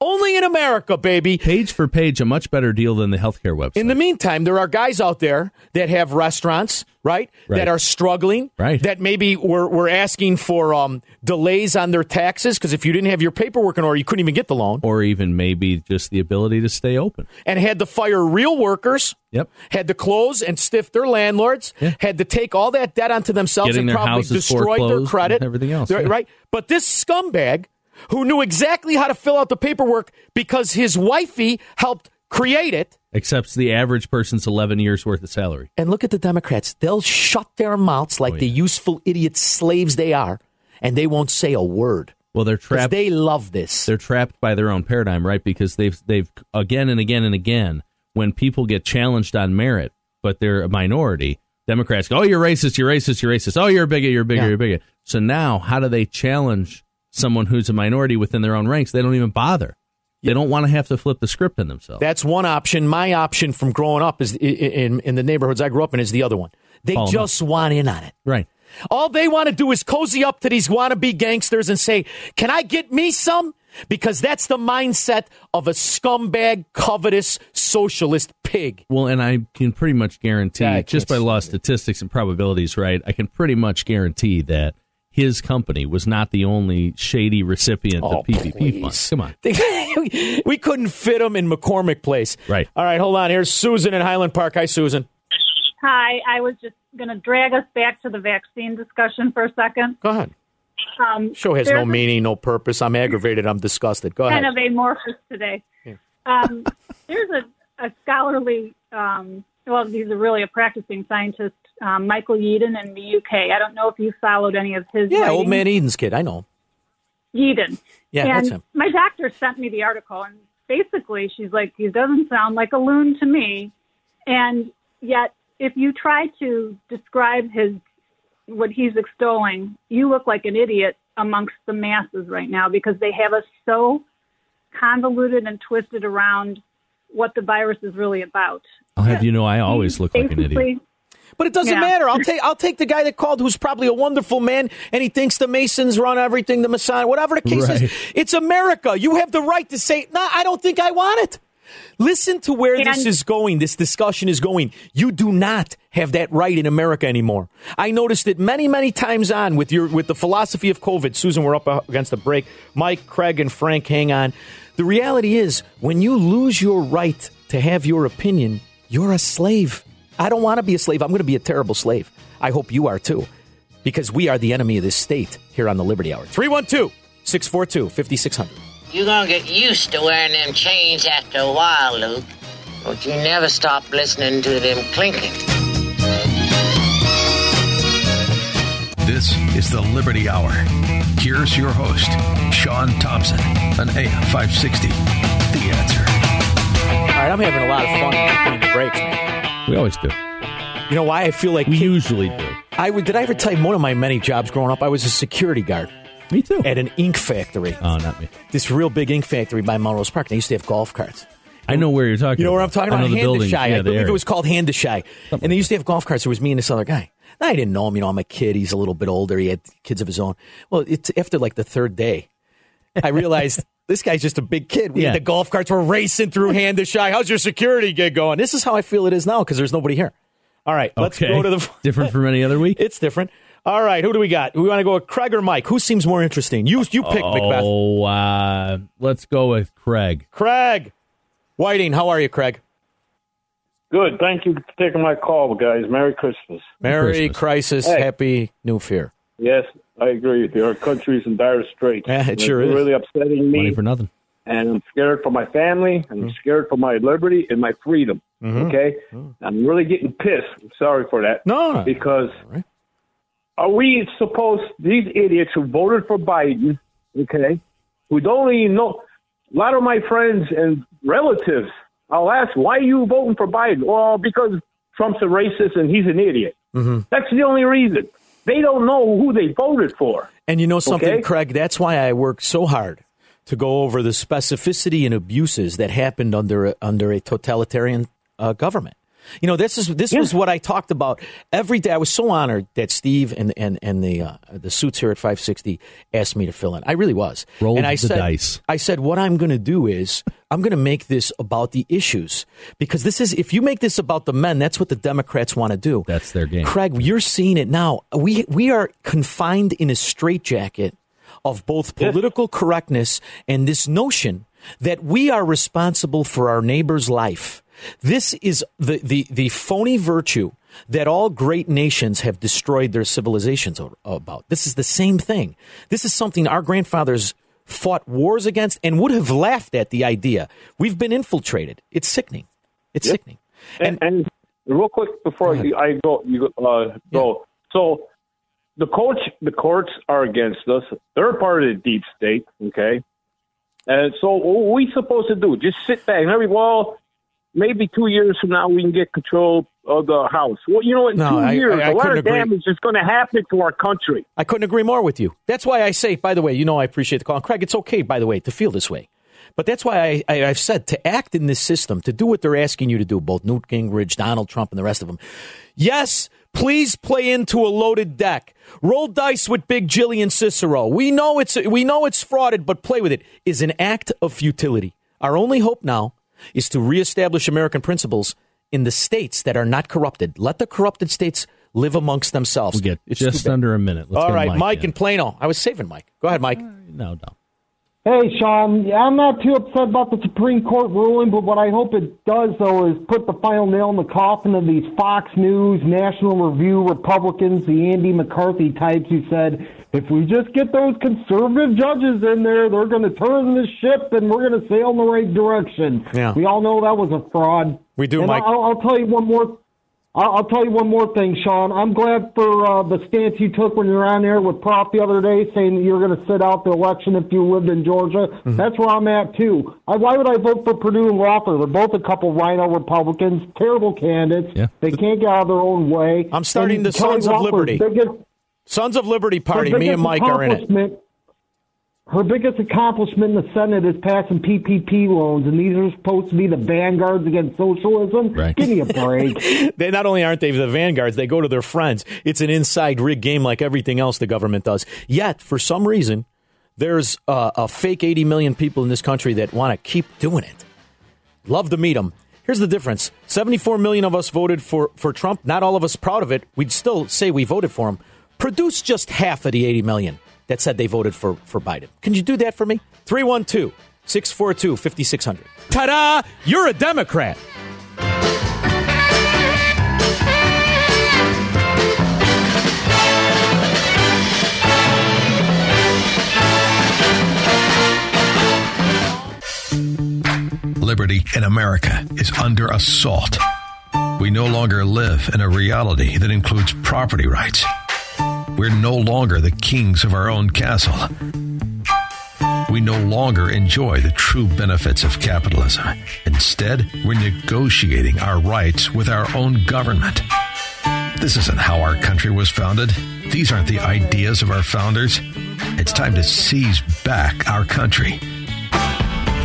Only in America, baby. Page for page, a much better deal than the healthcare website. In the meantime, there are guys out there that have restaurants, right? Right. That are struggling, Right. That maybe were, were asking for um, delays on their taxes because if you didn't have your paperwork in order, you couldn't even get the loan, or even maybe just the ability to stay open. and had to fire real workers. Yep. Had to close and stiff their landlords. Yeah. Had to take all that debt onto themselves Getting and probably destroyed their credit, and everything else, Right, yeah. right? But this scumbag who knew exactly how to fill out the paperwork because his wifey helped create it. Except the average person's 11 years worth of salary. And look at the Democrats. They'll shut their mouths like Oh, the useful idiot slaves they are, and they won't say a word. Well, they're trapped. They love this. they're trapped by their own paradigm, right? Because they've they've again and again and again when people get challenged on merit, but they're a minority. Democrats go, "Oh, you're racist, you're racist, you're racist. Oh, you're a bigot, you're a bigot, Yeah. you're a bigot." So now, how do they challenge someone who's a minority within their own ranks? They don't even bother. They don't want to have to flip the script on themselves. That's one option. My option from growing up is in, in the neighborhoods I grew up in is the other one. They Follow just want in on it. right. All they want to do is cozy up to these wannabe gangsters and say, "Can I get me some?" Because that's the mindset of a scumbag, covetous, socialist pig. Well, and I can pretty much guarantee, Yeah, just by law of statistics and probabilities, right? I can pretty much guarantee that his company was not the only shady recipient Oh, of PPP please. funds. Come on. [LAUGHS] we couldn't fit them in McCormick Place. Right. All right, hold on. Here's Susan in Highland Park. Hi, Susan. Hi, I was just going to drag us back to the vaccine discussion for a second. Go ahead. Um, Show has no meaning, no purpose. I'm aggravated. I'm disgusted. Go ahead. kind of amorphous today. Um, there's a, a scholarly, um, well, he's a really a practicing scientist, um, Michael Yeadon in the UK. I don't know if you followed any of his. yeah, writings. old man Eden's kid. I know. Yeadon. Yeah, and that's him. My doctor sent me the article, and basically, she's like, "He doesn't sound like a loon to me," and yet, if you try to describe his what he's extolling, you look like an idiot amongst the masses right now because they have us so convoluted and twisted around what the virus is really about. I'll have you know, I always look like an idiot. Basically, But it doesn't Yeah. matter. I'll take I'll take the guy that called, who's probably a wonderful man, and he thinks the Masons run everything, the Messiah, whatever the case Right. is. It's America. You have the right to say, "No, I don't think I want it." Listen to where this is going. This discussion is going. You do not have that right in America anymore. I noticed it many, many times on with your with the philosophy of COVID. Susan, we're up against the break. Mike, Craig, and Frank, hang on. The reality is, when you lose your right to have your opinion, you're a slave. I don't want to be a slave. I'm going to be a terrible slave. I hope you are too, because we are the enemy of this state here on the Liberty Hour. 312 642 5600. You're gonna get used to wearing them chains after a while, Luke. But you never stop listening to them clinking. This is the Liberty Hour. Here's your host, Sean Thompson, on AM 560. The answer. All right, I'm having a lot of fun between the breaks, man. We always do. You know why I feel like We usually do. I would. Did I ever tell you one of my many jobs growing up? I was a security guard. Me too. At an ink factory. Oh, not me. This real big ink factory by Melrose Park. They used to have golf carts. I know where you're talking. You know where I'm talking about? know the building. Yeah, I believe area. it was called Handishai. And they used to have golf carts. It was me and this other guy. Now, I didn't know him. You know, I'm a kid. He's a little bit older. He had kids of his own. Well, it's after like the third day, I realized this guy's just a big kid. We Yeah. The golf carts were racing through [LAUGHS] Handishai. How's your security gig going? This is how I feel it is now because there's nobody here. All right, let's Okay. go to the. [LAUGHS] [LAUGHS] different from any other week. It's different. All right, who do we got? We want to go with Craig or Mike? Who seems more interesting? You you pick Macbeth. Oh, uh, let's go with Craig. Craig. Whiting, how are you, Craig? Good. Thank you for taking my call, guys. Merry Christmas. Merry crisis, Hey. happy new Year. Yes, I agree with you. Our country's in dire straits. Yeah, it It's sure is. really upsetting me. Money for nothing. and I'm scared for my family. and Mm-hmm. I'm scared for my liberty and my freedom. Mhm. Okay, I'm really getting pissed. I'm sorry for that. No, because are we supposed these idiots who voted for Biden? Okay, who don't even know. A lot of my friends and relatives, I'll ask, why are you voting for Biden? Well, because Trump's a racist and he's an idiot. Mm-hmm. That's the only reason. They don't know who they voted for. And you know something, Okay? Craig? That's why I worked so hard to go over the specificity and abuses that happened under under a totalitarian uh, government. You know, this is this was what I talked about every day. I was so honored that Steve and and and the uh, the suits here at 560 asked me to fill in. I really was. Rolled and I the said, dice. I said, what I'm going to do is I'm going to make this about the issues because this is if you make this about the men, that's what the Democrats want to do. That's their game. Craig, you're seeing it now. We we are confined in a straitjacket of both political correctness and this notion that we are responsible for our neighbor's life. This is the, the, the phony virtue that all great nations have destroyed their civilizations about. This is the same thing. This is something our grandfathers fought wars against and would have laughed at the idea. We've been infiltrated. It's sickening. It's Yep. sickening. And, and real quick before you, I go, you uh, go. So the coach, the courts are against us. They're part of the deep state. Okay, and so what are we supposed to do? Just sit back and every well, maybe two years from now we can get control of the house. Well, you know, what? in No, two I- years, I- I a lot of agree. damage is going to happen to our country. I couldn't agree more with you. That's why I say, by the way, you know, I appreciate the call. And Craig, it's okay, by the way, to feel this way. But that's why I, I've said to act in this system, to do what they're asking you to do, both Newt Gingrich, Donald Trump, and the rest of them. Yes, please play into a loaded deck. Roll dice with Big Jillian Cicero. We know it's we know it's frauded, but play with it. Is an act of futility. Our only hope now is to reestablish American principles in the states that are not corrupted. Let the corrupted states live amongst themselves. We get It's just under a minute. Let's All right, Mike, Mike in. in Plano. I was saving Mike. Go ahead, Mike. No, no. Hey, Sean, yeah, I'm not too upset about the Supreme Court ruling, but what I hope it does, though, is put the final nail in the coffin of these Fox News, National Review Republicans, the Andy McCarthy types who said, if we just get those conservative judges in there, they're going to turn the ship and we're going to sail in the right direction. Yeah. We all know that was a fraud. We do, and Mike. I'll, I'll tell you one more. I'll, I'll tell you one more thing, Sean. I'm glad for uh, the stance you took when you were on there with Prof the other day, saying that you were going to sit out the election if you lived in Georgia. Mm-hmm. That's where I'm at too. I, why would I vote for Perdue and Loeffler? They're both a couple rhino Republicans, terrible candidates. Yeah. They can't get out of their own way. I'm starting And the Kelly Sons of Liberty. biggest- Sons of Liberty Party. Me and Mike are in it. Her biggest accomplishment in the Senate is passing PPP loans, and these are supposed to be the vanguards against socialism. Right. Give me a break. [LAUGHS] they not only aren't they the vanguards, they go to their friends. It's an inside rig game like everything else the government does. Yet, for some reason, there's uh, a fake 80 million people in this country that want to keep doing it. Love to meet them. Here's the difference 74 million of us voted for, for Trump. Not all of us proud of it. We'd still say we voted for him. Produce just half of the 80 million that said they voted for, for Biden. Can you do that for me? 312 642 5600. Ta da! You're a Democrat. Liberty in America is under assault. We no longer live in a reality that includes property rights. We're no longer the kings of our own castle. We no longer enjoy the true benefits of capitalism. Instead, we're negotiating our rights with our own government. This isn't how our country was founded. These aren't the ideas of our founders. It's time to seize back our country.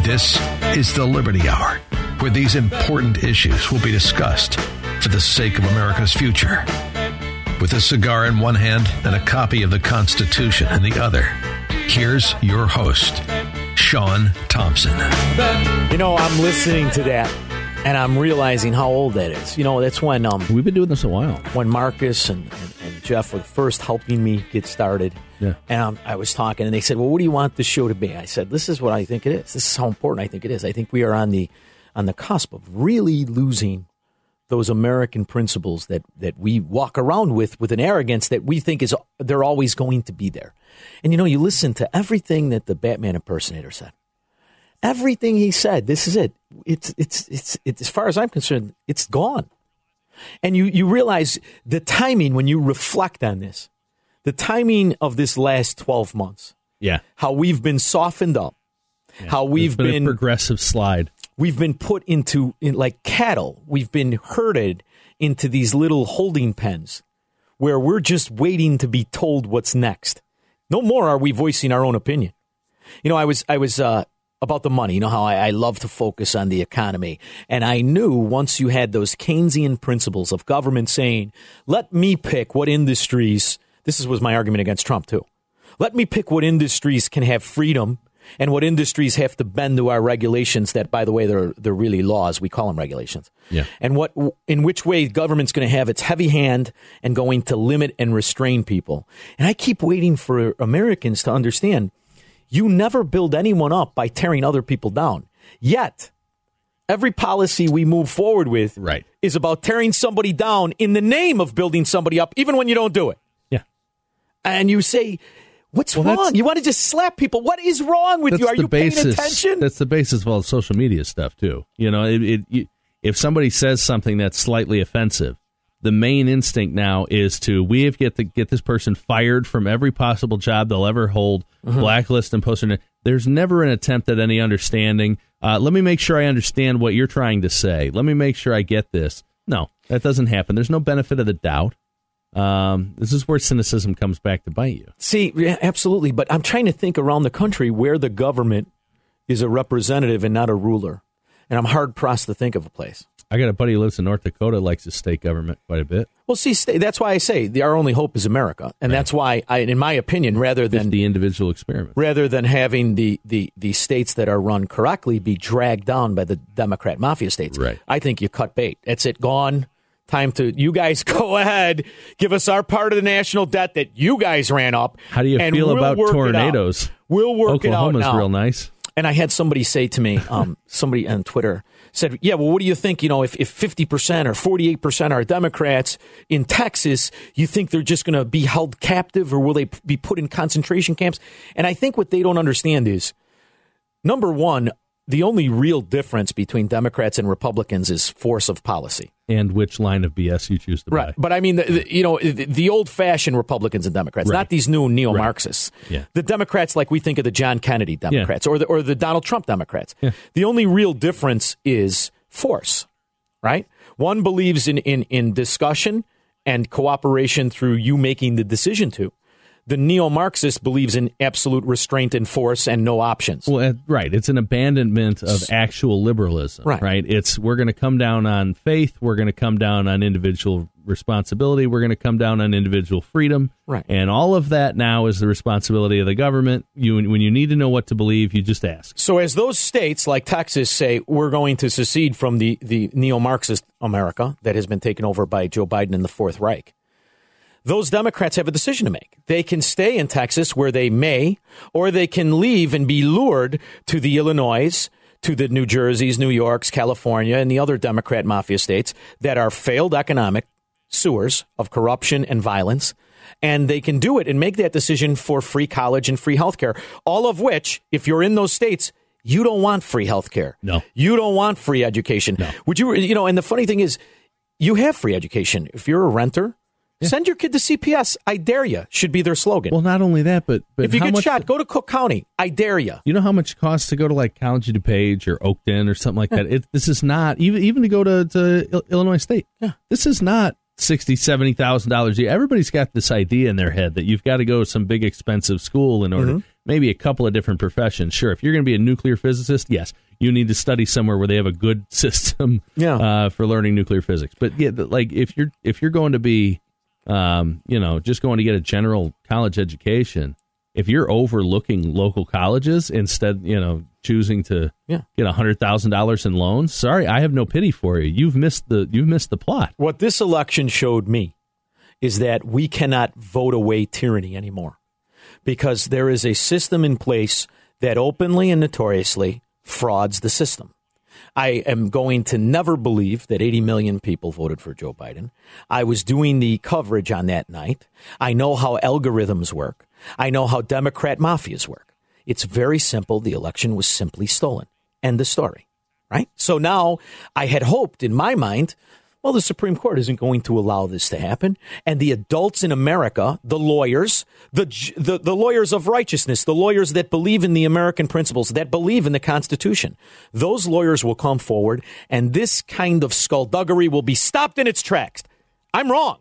This is the Liberty Hour, where these important issues will be discussed for the sake of America's future. With a cigar in one hand and a copy of the Constitution in the other, here's your host, Sean Thompson. You know, I'm listening to that and I'm realizing how old that is. You know, that's when um we've been doing this a while. When Marcus and, and, and Jeff were first helping me get started. Yeah. And um, I was talking, and they said, "Well, what do you want the show to be?" I said, "This is what I think it is. This is how important I think it is. I think we are on the on the cusp of really losing those American principles that that we walk around with with an arrogance that we think is they're always going to be there. And you know, you listen to everything that the Batman impersonator said. Everything he said, this is it. It's it's it's, it's as far as I'm concerned, it's gone. And you you realize the timing when you reflect on this, the timing of this last 12 months. Yeah. How we've been softened up. How we've been, a progressive slide. We've been put into in, like cattle. We've been herded into these little holding pens where we're just waiting to be told what's next. No more are we voicing our own opinion. You know, I was I was uh, about the money. You know how I, I love to focus on the economy, and I knew once you had those Keynesian principles of government saying, "Let me pick what industries." This was my argument against Trump too. Let me pick what industries can have freedom and what industries have to bend to our regulations that by the way they're they're really laws we call them regulations Yeah. and what in which way government's going to have its heavy hand and going to limit and restrain people and i keep waiting for americans to understand you never build anyone up by tearing other people down yet every policy we move forward with right. is about tearing somebody down in the name of building somebody up even when you don't do it Yeah. and you say What's Well, wrong? You want to just slap people? What is wrong with you? Are you basis. paying attention? That's the basis of all the social media stuff too. You know, it, it, you, if somebody says something that's slightly offensive, the main instinct now is to we have get to get this person fired from every possible job they'll ever hold, Mm-hmm. blacklist and post. There's never an attempt at any understanding. Uh, let me make sure I understand what you're trying to say. Let me make sure I get this. No, that doesn't happen. There's no benefit of the doubt. Um, this is where cynicism comes back to bite you. See, yeah, absolutely. But I'm trying to think around the country where the government is a representative and not a ruler. And I'm hard pressed to think of a place. I got a buddy who lives in North Dakota, likes his state government quite a bit. Well, see, that's why I say the, our only hope is America, and that's why, I, in my opinion, rather than the individual experiment, rather than having the, the, the states that are run correctly be dragged down by the Democrat mafia states, Right. I think you cut bait. That's it, gone. Time to you guys [LAUGHS] go ahead, give us our part of the national debt that you guys ran up. How do you feel we'll about work it out. tornadoes? We'll work Oklahoma's it out now. real nice. And I had somebody say to me, um, [LAUGHS] somebody on Twitter said, "Yeah, well, what do you think? You know, if if fifty percent or forty eight percent are Democrats in Texas, you think they're just going to be held captive, or will they be put in concentration camps?" And I think what they don't understand is, number one, the only real difference between Democrats and Republicans is force of policy. And which line of BS you choose to buy. Right, but I mean, the, the, you know, the, the old-fashioned Republicans and Democrats, Right. not these new neo-Marxists. Yeah. The Democrats, like we think of the John Kennedy Democrats or the or the Donald Trump Democrats. The only real difference is force, right? One believes in in in discussion and cooperation through you making the decision to. The neo Marxist believes in absolute restraint and force and no options. Well, right. It's an abandonment of actual liberalism. Right. Right. It's we're going to come down on faith. We're going to come down on individual responsibility. We're going to come down on individual freedom. Right. And all of that now is the responsibility of the government. You, when you need to know what to believe, you just ask. So, as those states like Texas say, we're going to secede from the, the neo Marxist America that has been taken over by Joe Biden and the Fourth Reich, those Democrats have a decision to make. They can stay in Texas where they may, or they can leave and be lured to the Illinois, to the New Jerseys, New Yorks, California, and the other Democrat mafia states that are failed economic sewers of corruption and violence. And they can do it and make that decision for free college and free health care. All of which, if you're in those states, you don't want free health care. No. You don't want free education. Would you, you know, and the funny thing is, you have free education. If you're a renter, send your kid to CPS. I dare you, should be their slogan. Well, not only that, but, but if you get much, shot, go to Cook County. I dare you. You know how much it costs to go to like College of DuPage or Oakton or something like that? It, this is not even even to go to, to Illinois State. Yeah. This is not sixty, seventy thousand dollars a year. Everybody's got this idea in their head that you've got to go to some big expensive school in order Mhm. maybe a couple of different professions. Sure, if you're going to be a nuclear physicist, yes, you need to study somewhere where they have a good [LAUGHS] system Yeah. uh, for learning nuclear physics. But yeah, like if you're if you're going to be um, you know, just going to get a general college education, if you're overlooking local colleges instead, you know, choosing to Yeah. get a hundred thousand dollars in loans, sorry, I have no pity for you. You've missed the you've missed the plot. What this election showed me is that we cannot vote away tyranny anymore because there is a system in place that openly and notoriously frauds the system. I am going to never believe that 80 million people voted for Joe Biden. I was doing the coverage on that night. I know how algorithms work. I know how Democrat mafias work. It's very simple. The election was simply stolen. End the story. Right? So now I had hoped in my mind, well, the Supreme Court isn't going to allow this to happen. And the adults in America, the lawyers, the, the, the lawyers of righteousness, the lawyers that believe in the American principles, that believe in the Constitution, those lawyers will come forward and this kind of skullduggery will be stopped in its tracks. I'm wrong.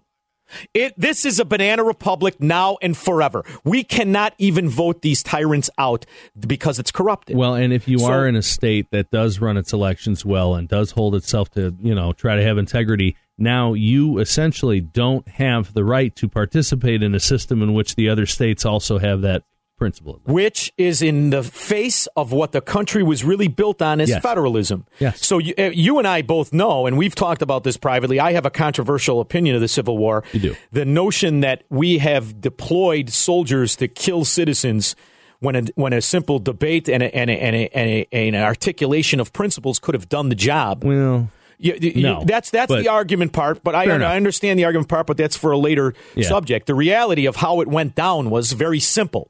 It, this is a banana republic now and forever. We cannot even vote these tyrants out because it's corrupted. Well, and if you So- are in a state that does run its elections well and does hold itself to, you know, try to have integrity, now you essentially don't have the right to participate in a system in which the other states also have that principle. which is in the face of what the country was really built on is Yes. federalism. Yes. So you, uh, you and I both know, and we've talked about this privately. I have a controversial opinion of the Civil War. You do. The notion that we have deployed soldiers to kill citizens. When a, when a simple debate and, a, and, a, and, a, and a, an articulation of principles could have done the job. Well, you, you- no, that's that's the argument part, but I, I understand the argument part, but that's for a later Yeah. subject. The reality of how it went down was very simple.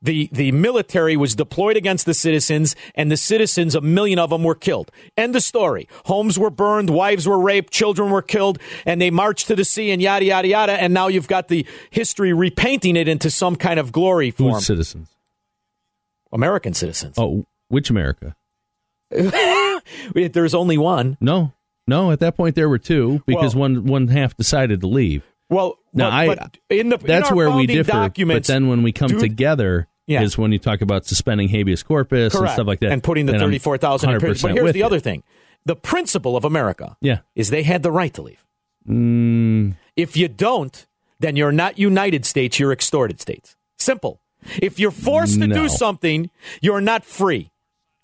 The the military was deployed against the citizens, and the citizens, a million of them, were killed. End of story. Homes were burned, wives were raped, children were killed, and they marched to the sea and yada yada yada. And now you've got the history repainting it into some kind of glory form. Who's citizens? American citizens. Oh, which America? [LAUGHS] There's only one. No, no. At that point, there were two because one one half decided to leave. Well, Now, but, I- but in the in That's our where we differ. Documents, but then when we come dude, together, Yeah. is when you talk about suspending habeas corpus and stuff like that, and putting the thirty-four thousand. in prison. 100% But here's the you. other thing: the principle of America, Yeah. is they had the right to leave. Mm, If you don't, then you're not United States; you're extorted states. Simple. If you're forced to do something, you're not free.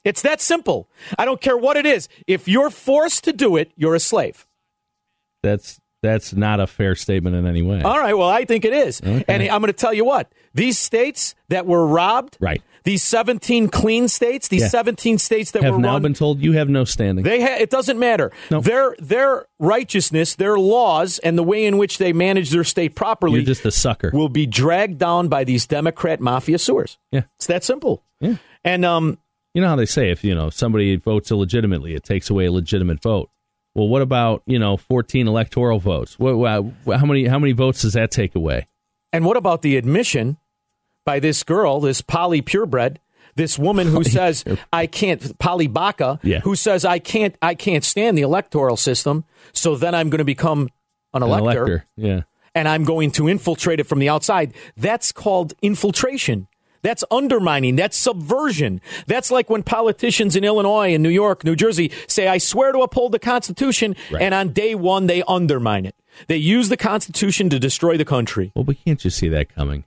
It's that simple. I don't care what it is. If you're forced to do it, you're a slave. that's that's not a fair statement in any way. All right. Well, I think it is. Okay. And I'm going to tell you what: these states that were robbed, right? These 17 clean states, these Yeah. 17 states that have were now run been told you have no standing. They ha- it doesn't matter. Their their righteousness, their laws, and the way in which they manage their state properly You're just a sucker. will be dragged down by these Democrat mafia sewers. Yeah. It's that simple. Yeah. And um, you know how they say if you know somebody votes illegitimately, it takes away a legitimate vote. Well, what about you know 14 electoral votes? What, what, how many how many votes does that take away? and what about the admission by this girl, this Polly Purebred, this woman who says I can't Polly Baca, Yeah. who says I can't I can't stand the electoral system, so then I'm going to become an An elector. elector, yeah. and I'm going to infiltrate it from the outside. That's called infiltration. That's undermining. That's subversion. That's like when politicians in Illinois and New York, New Jersey say, I swear to uphold the Constitution, Right. and on day one, they undermine it. They use the Constitution to destroy the country. Well, but can't you see that coming?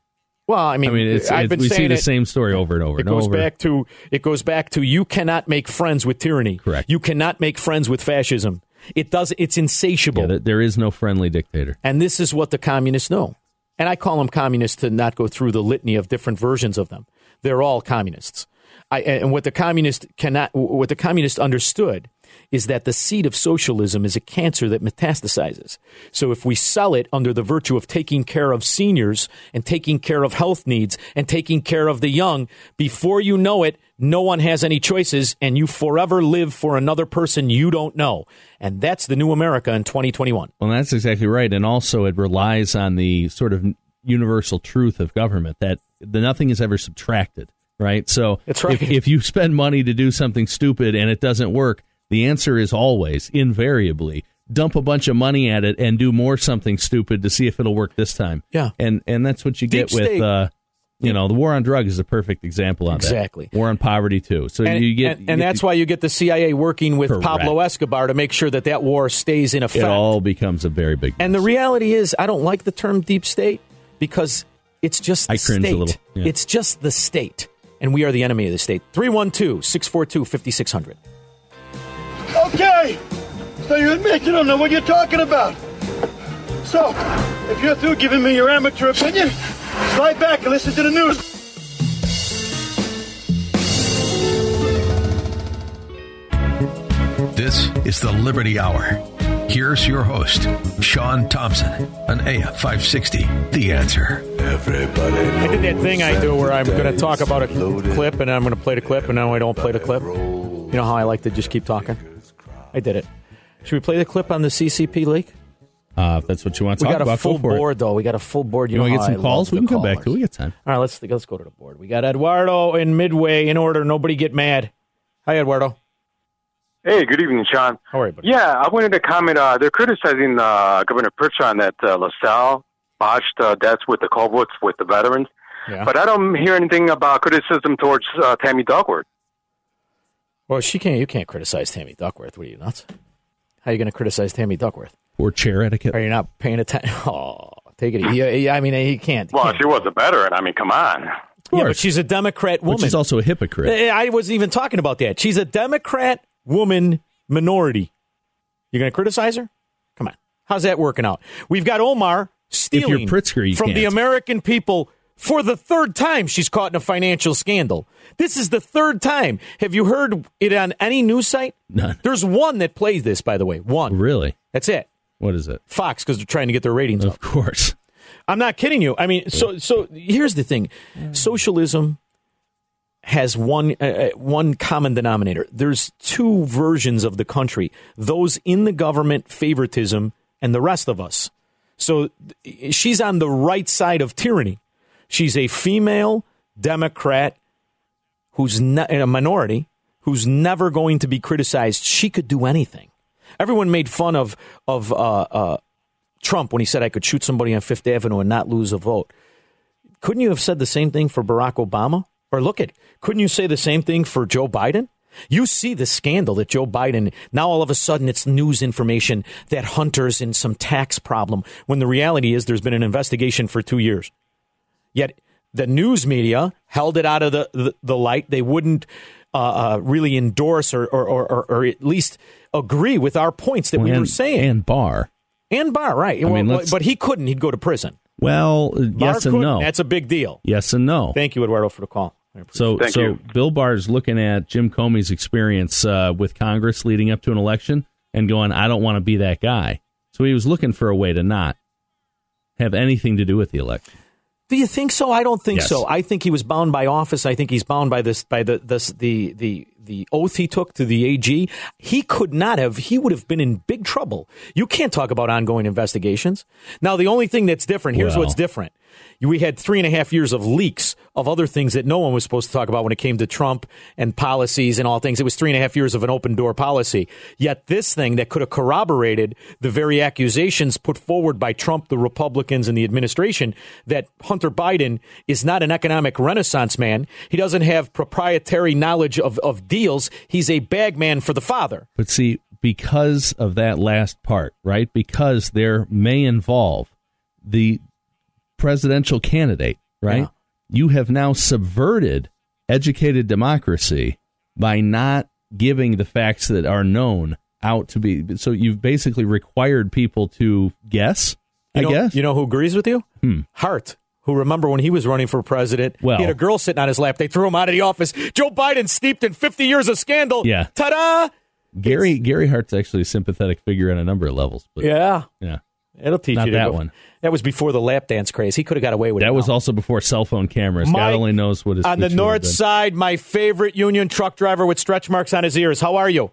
Well, I mean, I mean, it's, it's- we see the it- same story over and over It and goes over. back to it goes back to you cannot make friends with tyranny. Correct. You cannot make friends with fascism. It does. It's insatiable. Yeah, there is no friendly dictator. And this is what the communists know. And I call them communists to not go through the litany of different versions of them. They're all communists. I, and what the communist cannot, what the communist understood is that the seed of socialism is a cancer that metastasizes. So if we sell it under the virtue of taking care of seniors and taking care of health needs and taking care of the young, before you know it, no one has any choices and you forever live for another person you don't know. And that's the new America in 2021. Well, that's exactly right. And also, it relies on the sort of universal truth of government that the nothing is ever subtracted, right? So right. If, if you spend money to do something stupid and it doesn't work, the answer is always, invariably, dump a bunch of money at it and do more something stupid to see if it'll work this time. Yeah. And and that's what you Deep get with uh you know, the war on drugs is a perfect example on Exactly. that. War on poverty too. So and, you get and, and that's why you get the CIA working with Correct. Pablo Escobar to make sure that that war stays in effect. it all becomes a very big and the reality is, I don't like the term deep state because it's just the I cringe a state. little, yeah. It's just the state, and we are the enemy of the state. 312 642 5600. Okay, so you admit you don't know what you're talking about. So, if you're through giving me your amateur opinion, slide back and listen to the news. This is the Liberty Hour. Here's your host, Sean Thompson, on AM 560. The answer. Everybody. I did that thing I do where I'm going to talk about a clip and I'm going to play the clip and now I don't play the clip. You know how I like to just keep talking? I did it. Should we play the clip on the CCP leak? Uh, if that's what you want to We talk got a full go for it. board though. We got a full board. You, You know want to get some I calls? We can the come back to it. We got time. All right, let's let's go to the board. We got Eduardo in Midway in order. Nobody get mad. Hi, Eduardo. Hey, good evening, Sean. How are you, buddy? Yeah, I wanted to comment. Uh, they're criticizing uh, Governor Pritzker that uh, LaSalle botched uh, deaths with the culverts with the veterans, Yeah. but I don't hear anything about criticism towards uh, Tammy Duckworth. Well, she can't. You can't criticize Tammy Duckworth. What are you nuts? How are you going to criticize Tammy Duckworth? Or chair etiquette. Are you not paying attention? Oh, [LAUGHS] take it. Yeah, yeah, I mean, he can't. Well, can't. she was a veteran. I mean, come on. Yeah, but she's a Democrat woman. Which is also a hypocrite. I wasn't even talking about that. She's a Democrat woman minority. You're going to criticize her? Come on. How's that working out? We've got Omar stealing Pritzker, you from the can't. American people for the third time she's caught in a financial scandal. This is the third time. Have you heard it on any news site? None. There's one that plays this, by the way. One. Really? That's it. What is it? Fox, because they're trying to get their ratings up. Of course. I'm not kidding you. I mean, so so here's the thing: socialism has one uh, uh, one common denominator. There's two versions of the country: those in the government favoritism, and the rest of us. So she's on the right side of tyranny. She's a female Democrat who's in a minority who's never going to be criticized. She could do anything. Everyone made fun of of uh, uh, Trump when he said I could shoot somebody on Fifth Avenue and not lose a vote. Couldn't you have said the same thing for Barack Obama? Or look at, couldn't you say the same thing for Joe Biden? You see the scandal that Joe Biden, now all of a sudden it's news information that Hunter's in some tax problem, when the reality is there's been an investigation for two years. Yet the news media held it out of the, the, the light. They wouldn't uh, uh, really endorse or, or, or, or, or at least agree with our points that we and, were saying. And Barr. And Barr, right. I mean, Well, let's- but he couldn't. He'd go to prison. Well, Barr yes and no. That's a big deal. Yes and no. Thank you, Eduardo, for the call. So. Thank so you. Bill is looking at Jim Comey's experience uh, with Congress leading up to an election and going, I don't want to be that guy. So he was looking for a way to not have anything to do with the election. Do you think so? I don't think Yes. so. I think he was bound by office. I think he's bound by this by the this the the the oath he took to the AG. He could not have. He would have been in big trouble. You can't talk about ongoing investigations. Now, the only thing that's different here's Well. what's different. We had three and a half years of leaks of other things that no one was supposed to talk about when it came to Trump and policies and all things. It was three and a half years of an open door policy. Yet this thing that could have corroborated the very accusations put forward by Trump, the Republicans, and the administration that Hunter Biden is not an economic renaissance man. He doesn't have proprietary knowledge of, of deals. He's a bagman for the father. But see, because of that last part, right? Because there may involve the presidential candidate, right? Yeah. You have now subverted educated democracy by not giving the facts that are known out to be. So you've basically required people to guess, You I know, guess. You know who agrees with you? Hmm. Hart. Who remember when he was running for president? Well- he had a girl sitting on his lap. They threw him out of the office. Joe Biden steeped in 50 years of scandal. Yeah. Ta-da! Gary Gary Hart's actually a sympathetic figure on a number of levels. But Yeah. yeah. It'll teach Not you to that go- one. That was before the lap dance craze. He could have got away with it. That was now. also before cell phone cameras. Mike, God only knows what is on the future would have north side. My favorite union truck driver with stretch marks on his ears. How are you?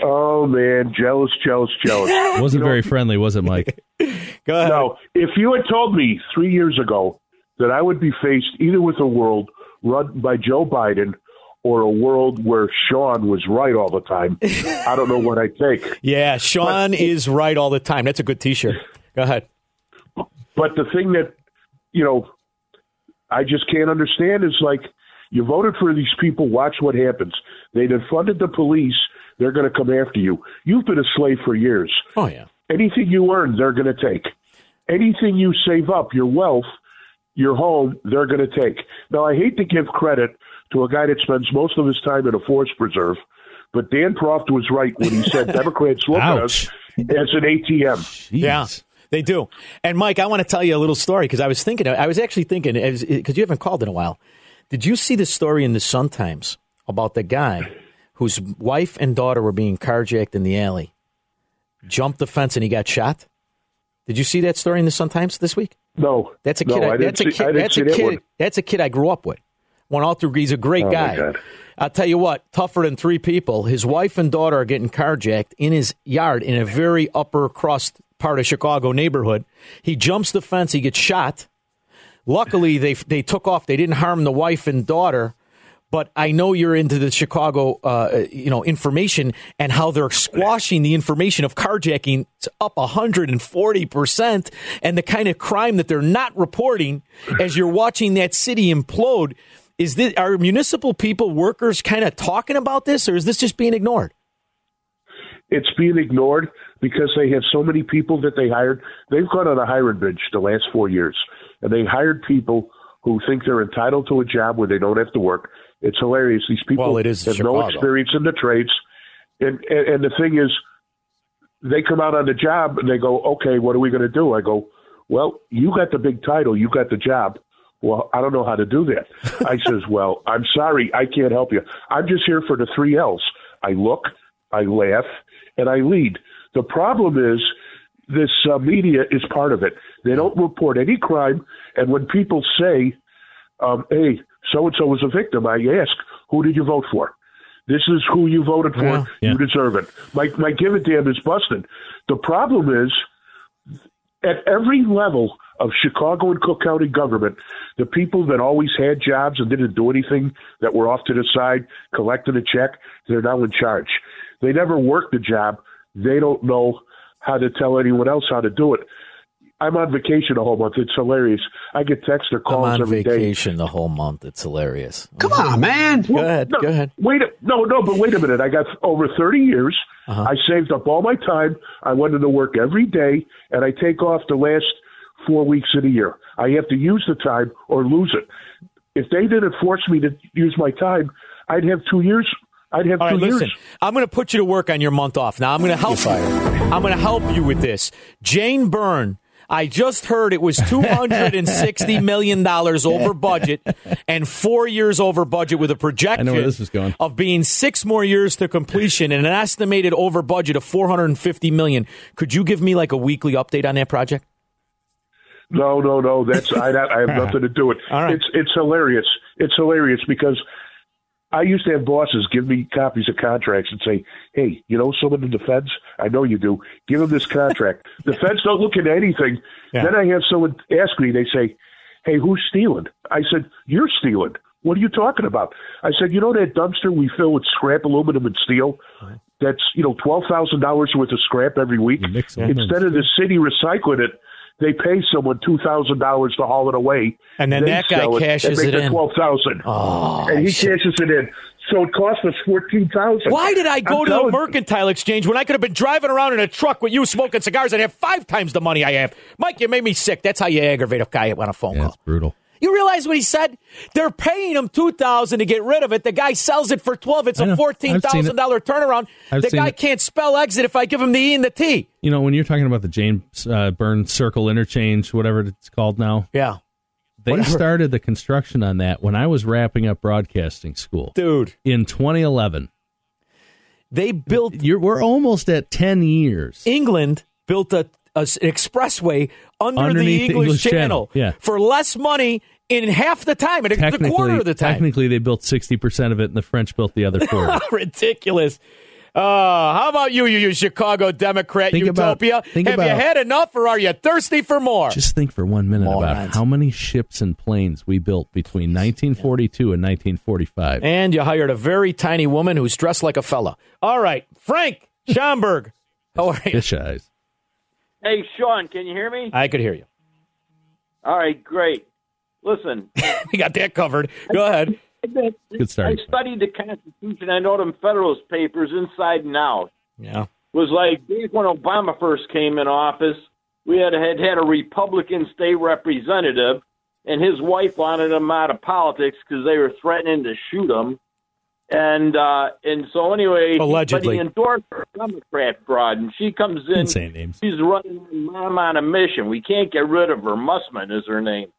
Oh man, jealous, jealous, jealous. [LAUGHS] Wasn't You know, very friendly, was it, Mike? [LAUGHS] Go ahead. No, if you had told me three years ago that I would be faced either with a world run by Joe Biden or a world where Sean was right all the time, I don't know what I'd take. [LAUGHS] Yeah, Sean is right all the time. That's a good T-shirt. Go ahead. But the thing that, you know, I just can't understand is like you voted for these people, watch what happens. They defunded the police, they're going to come after you. You've been a slave for years. Oh yeah. Anything you earn, they're going to take. Anything you save up, your wealth, your home, they're going to take. Now, I hate to give credit to a guy that spends most of his time in a forest preserve, but Dan Proft was right when he said [LAUGHS] Democrats look at us as an ATM. Yeah, they do. And Mike, I want to tell you a little story because I was thinking, I was actually thinking, because you haven't called in a while. Did you see the story in the Sun Times about the guy whose wife and daughter were being carjacked in the alley, jumped the fence, and he got shot? Did you see that story in the Sun Times this week? No, That's a No, kid. I that's a I kid. didn't That's see a that kid. one. That's a kid I grew up with. Went all through. He's a great Oh, guy. I'll tell you what. Tougher than three people. His wife and daughter are getting carjacked in his yard in a very upper crust part of Chicago neighborhood. He jumps the fence. He gets shot. Luckily, they they took off. They didn't harm the wife and daughter. But I know you're into the Chicago, uh, you know, information and how they're squashing the information of carjacking up 140 percent, and the kind of crime that they're not reporting as you're watching that city implode. Is this are municipal people, workers, kind of talking about this, or is this just being ignored? It's being ignored because they have so many people that they hired. They've gone on a hiring binge the last four years, and they hired people who think they're entitled to a job where they don't have to work. It's hilarious. These people Well, it is have no experience in the trades, and, and and the thing is, they come out on the job and they go, "Okay, what are we going to do?" I go, "Well, you got the big title, you got the job." Well, I don't know how to do that. I [LAUGHS] says, "Well, I'm sorry, I can't help you. I'm just here for the three L's. I look, I laugh, and I lead." The problem is this uh, media is part of it. They don't report any crime, and when people say, um, "Hey, so and so was a victim," I ask, "Who did you vote for?" This is who you voted for. Yeah. Yeah. You deserve it. My my give a damn is busted. The problem is at every level of Chicago and Cook County government, the people that always had jobs and didn't do anything that were off to the side, collected a check, they're now in charge. They never worked the job. They don't know how to tell anyone else how to do it. I'm on vacation the whole month. It's hilarious. I get texts or calls I'm on every day. vacation the whole month. It's hilarious. Come on, man. Go ahead. No, Go ahead. Wait, no, no, but wait a minute. I got over 30 years. Uh-huh. I saved up all my time. I went into work every day, and I take off the last four weeks of the year. I have to use the time or lose it. If they didn't force me to use my time, I'd have two years. I'd have All two right, years. listen. I'm going to put you to work on your month off. Now I'm going to help you. I'm going to help you with this. Jane Byrne. I just heard it was two hundred and sixty [LAUGHS] million dollars over budget and four years over budget with a projection I know where this is going. of being six more years to completion and an estimated over budget of 450 million. Could you give me like a weekly update on that project? No, no, no. That's I, I have [LAUGHS] nothing to do with it. All right. It's it's hilarious. It's hilarious because I used to have bosses give me copies of contracts and say, "Hey, you know someone in the feds? I know you do. Give them this contract." [LAUGHS] the feds don't look into anything. Yeah. Then I have someone ask me. They say, "Hey, who's stealing?" I said, "You're stealing." What are you talking about? I said, "You know that dumpster we fill with scrap aluminum and steel? That's you know twelve thousand dollars worth of scrap every week. Instead of the city recycling it." They pay someone two thousand dollars to haul it away, And then that guy it cashes and make it their in. Twelve thousand, Oh, and he shit. cashes it in. So it cost us fourteen thousand. Why did I go I'm to the telling- mercantile exchange when I could have been driving around in a truck with you smoking cigars and have five times the money I have? Mike, you made me sick. That's how you aggravate a guy on a phone call. brutal. You realize what he said? They're paying him two thousand to get rid of it. The guy sells it for twelve. It's a fourteen thousand dollar turnaround. I've the guy it. can't spell exit if I give him the E and the T. You know, when you're talking about the James uh, Burns Circle Interchange, whatever it's called now, Yeah, they Whatever. started the construction on that when I was wrapping up broadcasting school, dude. In 2011, they built. You're, we're almost at 10 years. England built a, a an expressway under Underneath the English, English Channel, Channel, yeah. for less money in half the time, at a- quarter of the time. technically, they built 60% of it, and the French built the other quarter. [LAUGHS] Ridiculous. Uh, how about you, you, you Chicago Democrat Think about- utopia? think Have you had enough or are you thirsty for more? Just think for one minute about how many ships and planes we built between 1942 and 1945. And you hired a very tiny woman who's dressed like a fella. All right, Frank Schomburg. How are you? Fish eyes. Hey, Sean, can you hear me? I could hear you. All right, great. Listen, [LAUGHS] We got that covered. Go ahead. Good start. I studied the Constitution. I know them Federalist Papers inside and out. Yeah. was like back when Obama first came in office, we had had had a Republican state representative, and his wife wanted him out of politics because they were threatening to shoot him. And uh, and so anyway, Allegedly. he endorsed a Democrat broad, and she comes in. Didn't names. She's running mom on a mission. We can't get rid of her. Mussman is her name.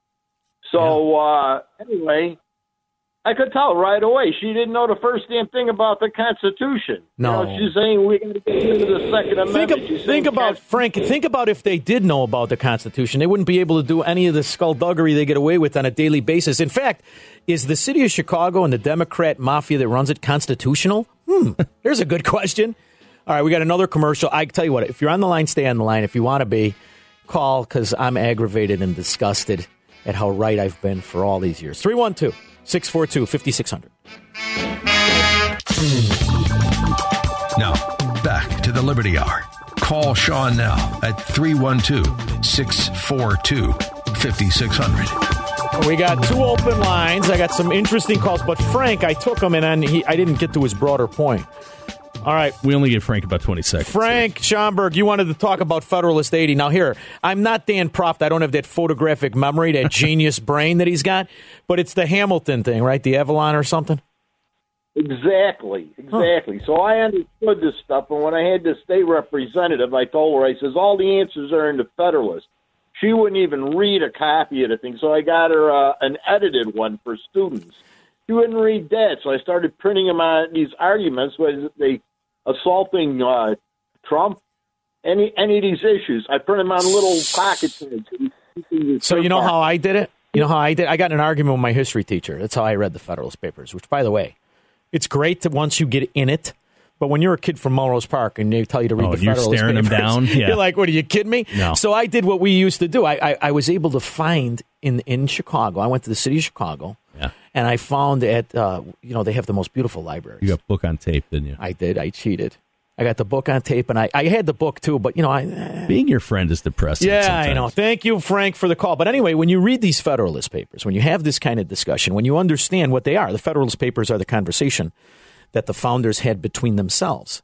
So uh, anyway, I could tell right away she didn't know the first damn thing about the Constitution. No. you know, she's saying we got to get of the Second Think, Amendment. of, think about Frank. Think about if they did know about the Constitution, they wouldn't be able to do any of the skullduggery they get away with on a daily basis. In fact, is the city of Chicago and the Democrat mafia that runs it constitutional? Hmm. [LAUGHS] There's a good question. All right, we got another commercial. I tell you what, if you're on the line, stay on the line. If you want to be, call because I'm aggravated and disgusted at how right I've been for all these years. 312 642 5600. Now, back to the Liberty Hour. Call Sean now at 312 642 5600. We got two open lines. I got some interesting calls, but Frank, I took him and he, I didn't get to his broader point. All right. We only give Frank about 20 seconds. Frank Schomburg, you wanted to talk about Federalist 80. Now, here, I'm not Dan Proft. I don't have that photographic memory, that [LAUGHS] genius brain that he's got, but it's the Hamilton thing, right? The Avalon or something? Exactly, exactly. So I understood this stuff, and when I had the state representative, I told her, I says, all the answers are in the Federalist. She wouldn't even read a copy of the thing, so I got her uh, an edited one for students. She wouldn't read that, so I started printing them on these arguments, was they assaulting uh, Trump, any any of these issues. I print them on little pocket pads. So, you know how I did it? You know how I did? I got in an argument with my history teacher. That's how I read the Federalist Papers, which, by the way, it's great that once you get in it. But when you're a kid from Melrose Park and they tell you to read Oh, the you're Federalist staring 'em Papers, down? [LAUGHS] Yeah. you're like, "What are you kidding me?" No. So I did what we used to do. I, I, I was able to find in in Chicago. I went to the city of Chicago, Yeah. and I found at uh, you know they have the most beautiful library. You got book on tape, didn't you? I did. I cheated. I got the book on tape, and I, I had the book too. But you know, I Being your friend is depressing. yeah, sometimes. I know. Thank you, Frank, for the call. But anyway, when you read these Federalist Papers, when you have this kind of discussion, when you understand what they are, the Federalist Papers are the conversation that the founders had between themselves.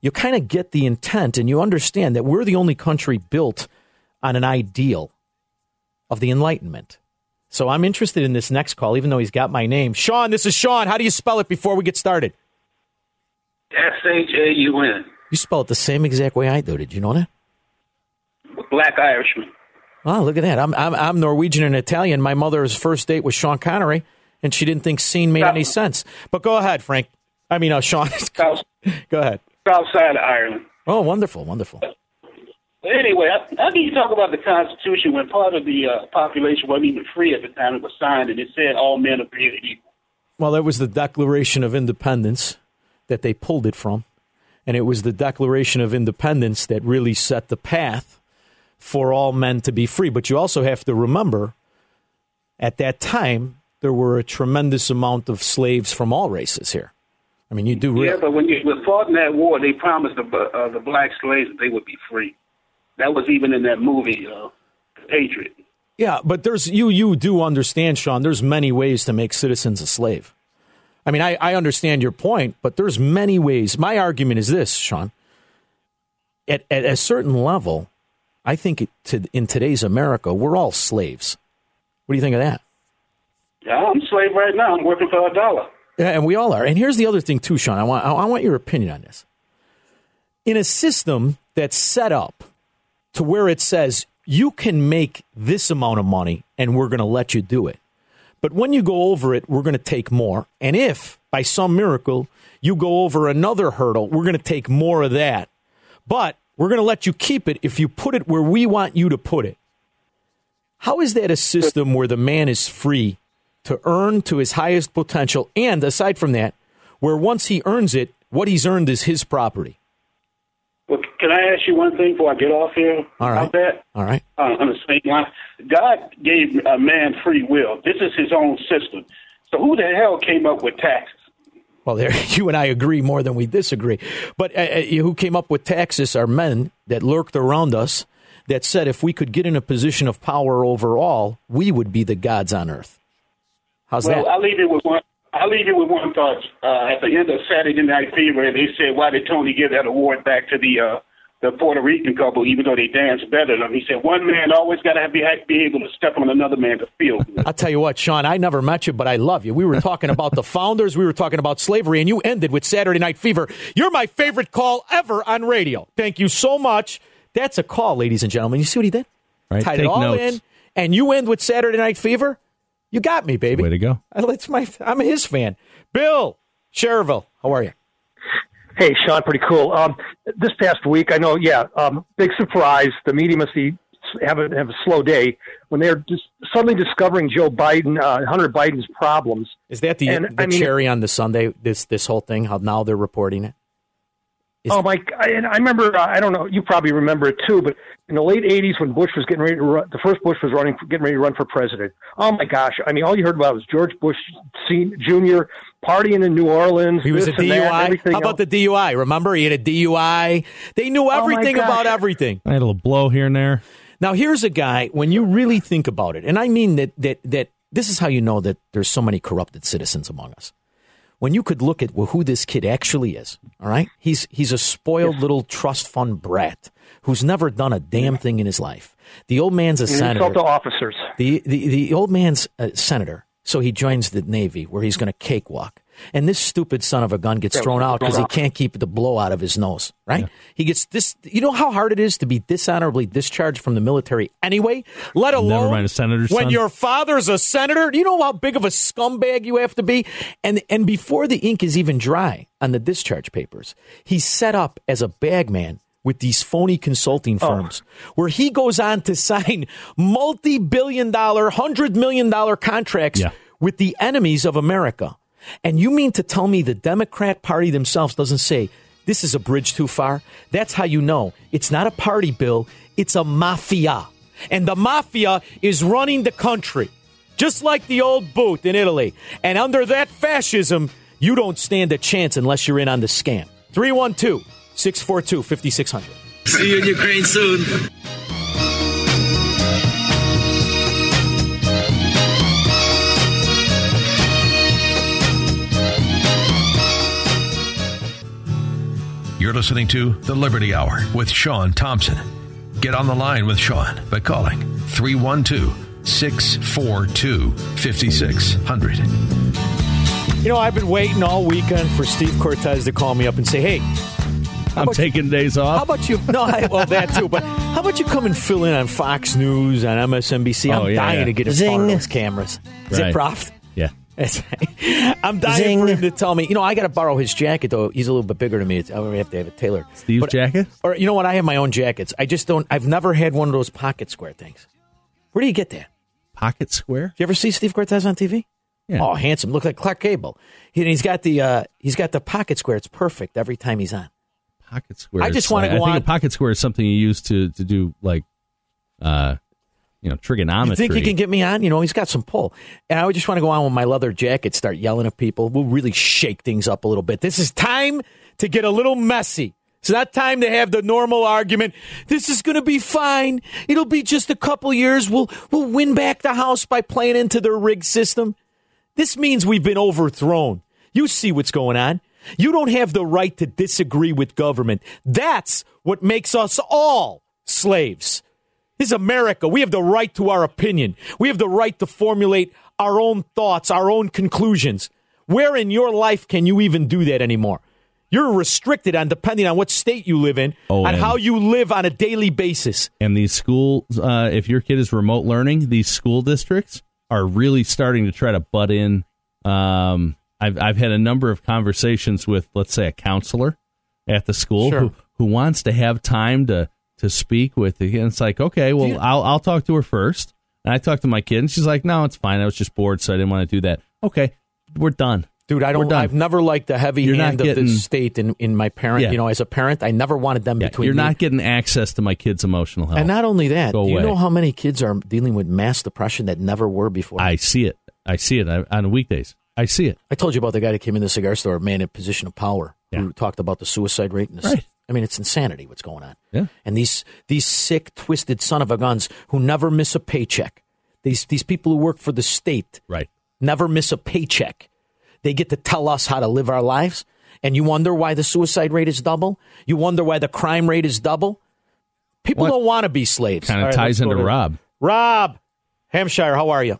You kind of get the intent and you understand that we're the only country built on an ideal of the Enlightenment. So I'm interested in this next call, even though he's got my name. Sean, this is Sean. How do you spell it before we get started? S H A U N. You spell it the same exact way I do. Did you know that? Black Irishman. Oh, look at that. I'm, I'm, I'm Norwegian and Italian. My mother's first date was Sean Connery, and she didn't think scene made any sense. But go ahead, Frank. I mean, uh, Sean. [LAUGHS] go ahead. South side of Ireland. Oh, wonderful, wonderful. Anyway, I, I need to talk about the Constitution when part of the uh, population wasn't even free at the time it was signed, and it said all men are created equal. Well, that was the Declaration of Independence that they pulled it from. And it was the Declaration of Independence that really set the path for all men to be free. But you also have to remember at that time, there were a tremendous amount of slaves from all races here. I mean, you do Yeah, but when you were fought in that war, they promised the uh, the black slaves that they would be free. That was even in that movie, uh, Patriot. Yeah, but there's you you do understand, Sean. There's many ways to make citizens a slave. I mean, I, I understand your point, but there's many ways. My argument is this, Sean. At at a certain level, I think it, to, in today's America, we're all slaves. What do you think of that? Yeah, I'm a slave right now. I'm working for a dollar. Yeah, and we all are. And here's the other thing too, Sean. I want I want your opinion on this. In a system that's set up to where it says you can make this amount of money and we're going to let you do it. But when you go over it, we're going to take more. And if by some miracle you go over another hurdle, we're going to take more of that. But we're going to let you keep it if you put it where we want you to put it. How is that a system where the man is free to earn to his highest potential? And aside from that, where once he earns it, what he's earned is his property. Well, can I ask you one thing before I get off here? All right. About that? All right. Uh, on the same line, God gave a man free will. This is his own system. So who the hell came up with taxes? Well, there [LAUGHS] you and I agree more than we disagree. But uh, uh, who came up with taxes are men that lurked around us that said if we could get in a position of power over all, we would be the gods on earth. How's well, that? I'll leave it with one. I'll leave you with one thought. Uh, at the end of Saturday Night Fever, they said, "Why did Tony give that award back to the uh, the Puerto Rican couple, even though they danced better than him?" He said, "One man always got to be be able to step on another man to feel." good." I'll tell you what, Sean, I never met you, but I love you. We were talking about the founders, we were talking about slavery, and you ended with Saturday Night Fever. You're my favorite call ever on radio. Thank you so much. That's a call, ladies and gentlemen. You see what he did? Right, Tied it take all notes. in, and you end with Saturday Night Fever. You got me, baby. Way to go. [LAUGHS] It's my, I'm his fan. Bill Cherville, how are you? Hey, Sean, pretty cool. Um, this past week, I know, yeah, um, big surprise. The media must be have a, have a slow day when they're just suddenly discovering Joe Biden, uh, Hunter Biden's problems. Is that the, And, the I mean- cherry on the sundae? This this whole thing? How now they're reporting it? Oh my! I, and I remember. Uh, I don't know. You probably remember it too. But in the late '80s, when Bush was getting ready to run, the first Bush was running, getting ready to run for president. Oh my gosh! I mean, all you heard about was George Bush Jr. partying in New Orleans. He was a this and that, DUI. everything How about else. the DUI? Remember, he had a DUI. They knew everything gosh. about everything. I had a little blow here and there. Now, here's a guy. When you really think about it, and I mean that that that this is how you know that there's so many corrupted citizens among us. When you could look at who this kid actually is, all right? He's he's a spoiled little trust fund brat who's never done a damn thing in his life. The old man's a senator. insult to officers. The, the, the old man's a senator, so he joins the Navy where he's going to cakewalk. And this stupid son of a gun gets Yeah, thrown out because he can't keep the blow out of his nose, right? He gets this. You know how hard it is to be dishonorably discharged from the military anyway, let alone Never mind a senator's when son. your father's a senator. Do you know how big of a scumbag you have to be? And and before the ink is even dry on the discharge papers, he's set up as a bagman with these phony consulting Oh. firms where he goes on to sign multi-billion dollar, hundred million dollar contracts Yeah. with the enemies of America. And you mean to tell me the Democrat Party themselves doesn't say this is a bridge too far? That's how you know it's not a party bill, it's a mafia. And the mafia is running the country, just like the old boot in Italy. And under that fascism, you don't stand a chance unless you're in on the scam. 312 642 5600. See you in Ukraine soon. You're listening to The Liberty Hour with Sean Thompson. Get on the line with Sean by calling 312 642 5600. You know, I've been waiting all weekend for Steve Cortes to call me up and say, hey, I'm taking days off. How about you? [LAUGHS] No, I, well, that too. But how about you come and fill in on Fox News, on MSNBC? Oh, I'm Oh, yeah, dying yeah. to get a Zing. phone those cameras. Is Right. it Prof? Yeah. That's right. I'm dying for him to tell me. You know, I got to borrow his jacket though. He's a little bit bigger than me. It's, I would have to have it tailored. Steve's But- jacket? Or you know what? I have my own jackets. I just don't. I've never had one of those pocket square things. Where do you get that? Pocket square? You ever see Steve Cortes on TV? Yeah. Oh, handsome. Look like Clark Gable. He, he's got the uh, he's got the pocket square. It's perfect every time he's on. Pocket square. I just wanna I go think on- a pocket square is something you use to to do like, uh, you know, trigonometry. You think he can get me on? You know, he's got some pull. And I would just want to go on with my leather jacket, start yelling at people. We'll really shake things up a little bit. This is time to get a little messy. It's not time to have the normal argument. This is going to be fine. It'll be just a couple years. We'll we'll win back the house by playing into their rig system. This means we've been overthrown. You see what's going on. You don't have the right to disagree with government. That's what makes us all slaves. This is America. We have the right to our opinion. We have the right to formulate our own thoughts, our own conclusions. Where in your life can you even do that anymore? You're restricted on depending on what state you live in, Oh, on how you live on a daily basis. And these schools, uh, if your kid is remote learning, these school districts are really starting to try to butt in. Um, I've I've had a number of conversations with, let's say, a counselor at the school Sure. who who wants to have time to to speak with. The, and it's like, okay, well, I'll I'll talk to her first. And I talked to my kid, and she's like, no, it's fine. I was just bored, so I didn't want to do that. Okay, we're done. Dude, I don't. I've never liked the heavy You're hand of getting- the state in, in my parent. Yeah. You know, as a parent, I never wanted them Yeah, between. you're me. not getting access to my kid's emotional health. And not only that, Go do you away. know how many kids are dealing with mass depression that never were before? I see it. I see it I, on weekdays. I see it. I told you about the guy that came in the cigar store, a man in a position of power, who talked about the suicide rate. And the, Right. I mean, it's insanity what's going on. Yeah. And these these sick, twisted son of a guns who never miss a paycheck. These these people who work for the state, right, never miss a paycheck. They get to tell us how to live our lives, and you wonder why the suicide rate is double. You wonder why the crime rate is double. People don't want to be slaves. Kind of All right, ties into to- Rob. Rob, Hampshire, how are you?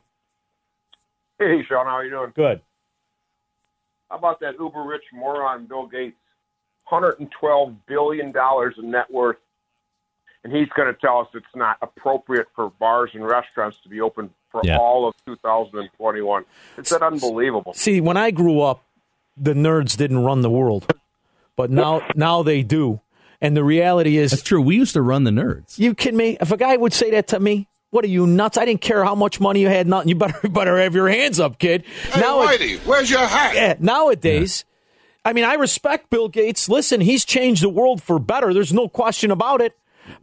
Hey, Sean, how are you doing? Good. How about that uber rich moron Bill Gates? $112 billion in net worth. And he's going to tell us it's not appropriate for bars and restaurants to be open for Yeah. all of 2021. It's that unbelievable. See, when I grew up, the nerds didn't run the world, but now now they do. And the reality is, That's true. We used to run the nerds. you kidding me? If a guy would say that to me, what are you nuts? I didn't care how much money you had. Nothing. You better [LAUGHS] better have your hands up, kid. Hey, Whitey, where's your hat? Yeah, nowadays, I mean, I respect Bill Gates. Listen, he's changed the world for better. There's no question about it.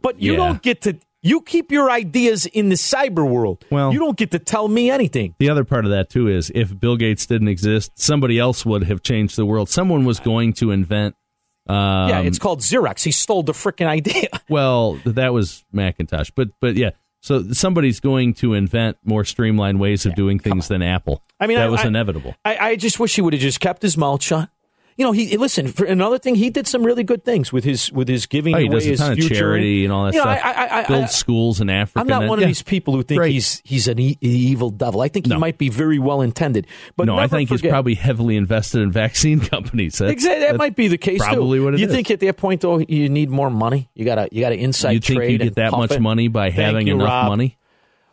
But you Yeah. don't get to. You keep your ideas in the cyber world. Well- you don't get to tell me anything. The other part of that too is if Bill Gates didn't exist, somebody else would have changed the world. Someone was going to invent. Um, yeah, it's called Xerox. He stole the freaking idea. [LAUGHS] well, that was Macintosh, but but yeah. So somebody's going to invent more streamlined ways of doing things than Apple. I mean, that I- was I- inevitable. I, I just wish he would have just kept his mouth shut. You know, he listen. For another thing, he did some really good things with his with his giving Oh, he away does a his ton of charity and all that You know, stuff. I, I, I, I- schools in Africa. I'm not one that- of these people who think Right. he's he's an e- evil devil. I think he might be very well intended. But no, I think he's probably heavily invested in [LAUGHS] vaccine companies. That's, Exactly, that might be the case. Probably too. what it you is. think at that point though you need more money? You got to you got to inside you think trade you get that much it? money by Thank having you, enough Rob. money?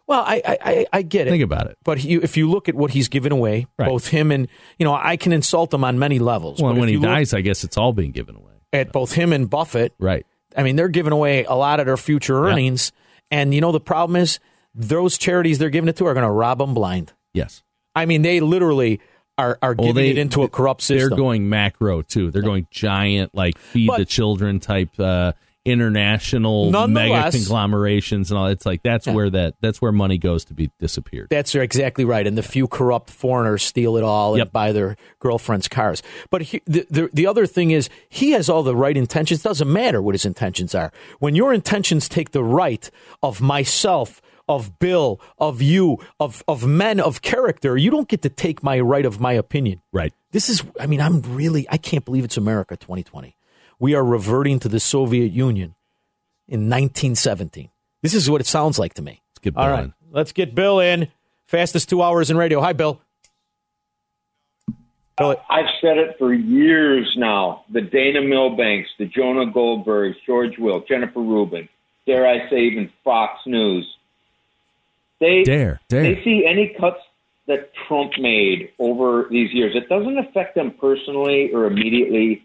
Well, I, I, I, get it. Think about it. But he, if you look at what he's given away, both him and you know, I can insult him on many levels. Well, but when he dies, I guess it's all being given away. at both him and Buffett, Right. I mean, they're giving away a lot of their future earnings, and you know the problem is those charities they're giving it to are going to rob them blind. Yes. I mean, they literally are are Well, giving they- it into a corrupt system. They're going macro too. They're going giant, like feed But- the children type uh, international mega conglomerations and all. It's like that's where that that's where money goes to be disappeared. That's exactly right. And the few corrupt foreigners steal it all and buy their girlfriends' cars. But he, the, the the other thing is, he has all the right intentions. Doesn't matter what his intentions are. When your intentions take the right of myself, of Bill, of you, of of men of character, you don't get to take my right of my opinion. Right. This is. I mean, I'm really. I can't believe it's America 2020. We are reverting to the Soviet Union in 1917. This is what it sounds like to me. Let's get All Bill right, in. let's get Bill in. Fastest two hours in radio. Hi, Bill. Uh, I've said it for years now. The Dana Milbanks, the Jonah Goldbergs, George Will, Jennifer Rubin, dare I say even Fox News. They Dare, dare. they see any cuts that Trump made over these years. It doesn't affect them personally or immediately,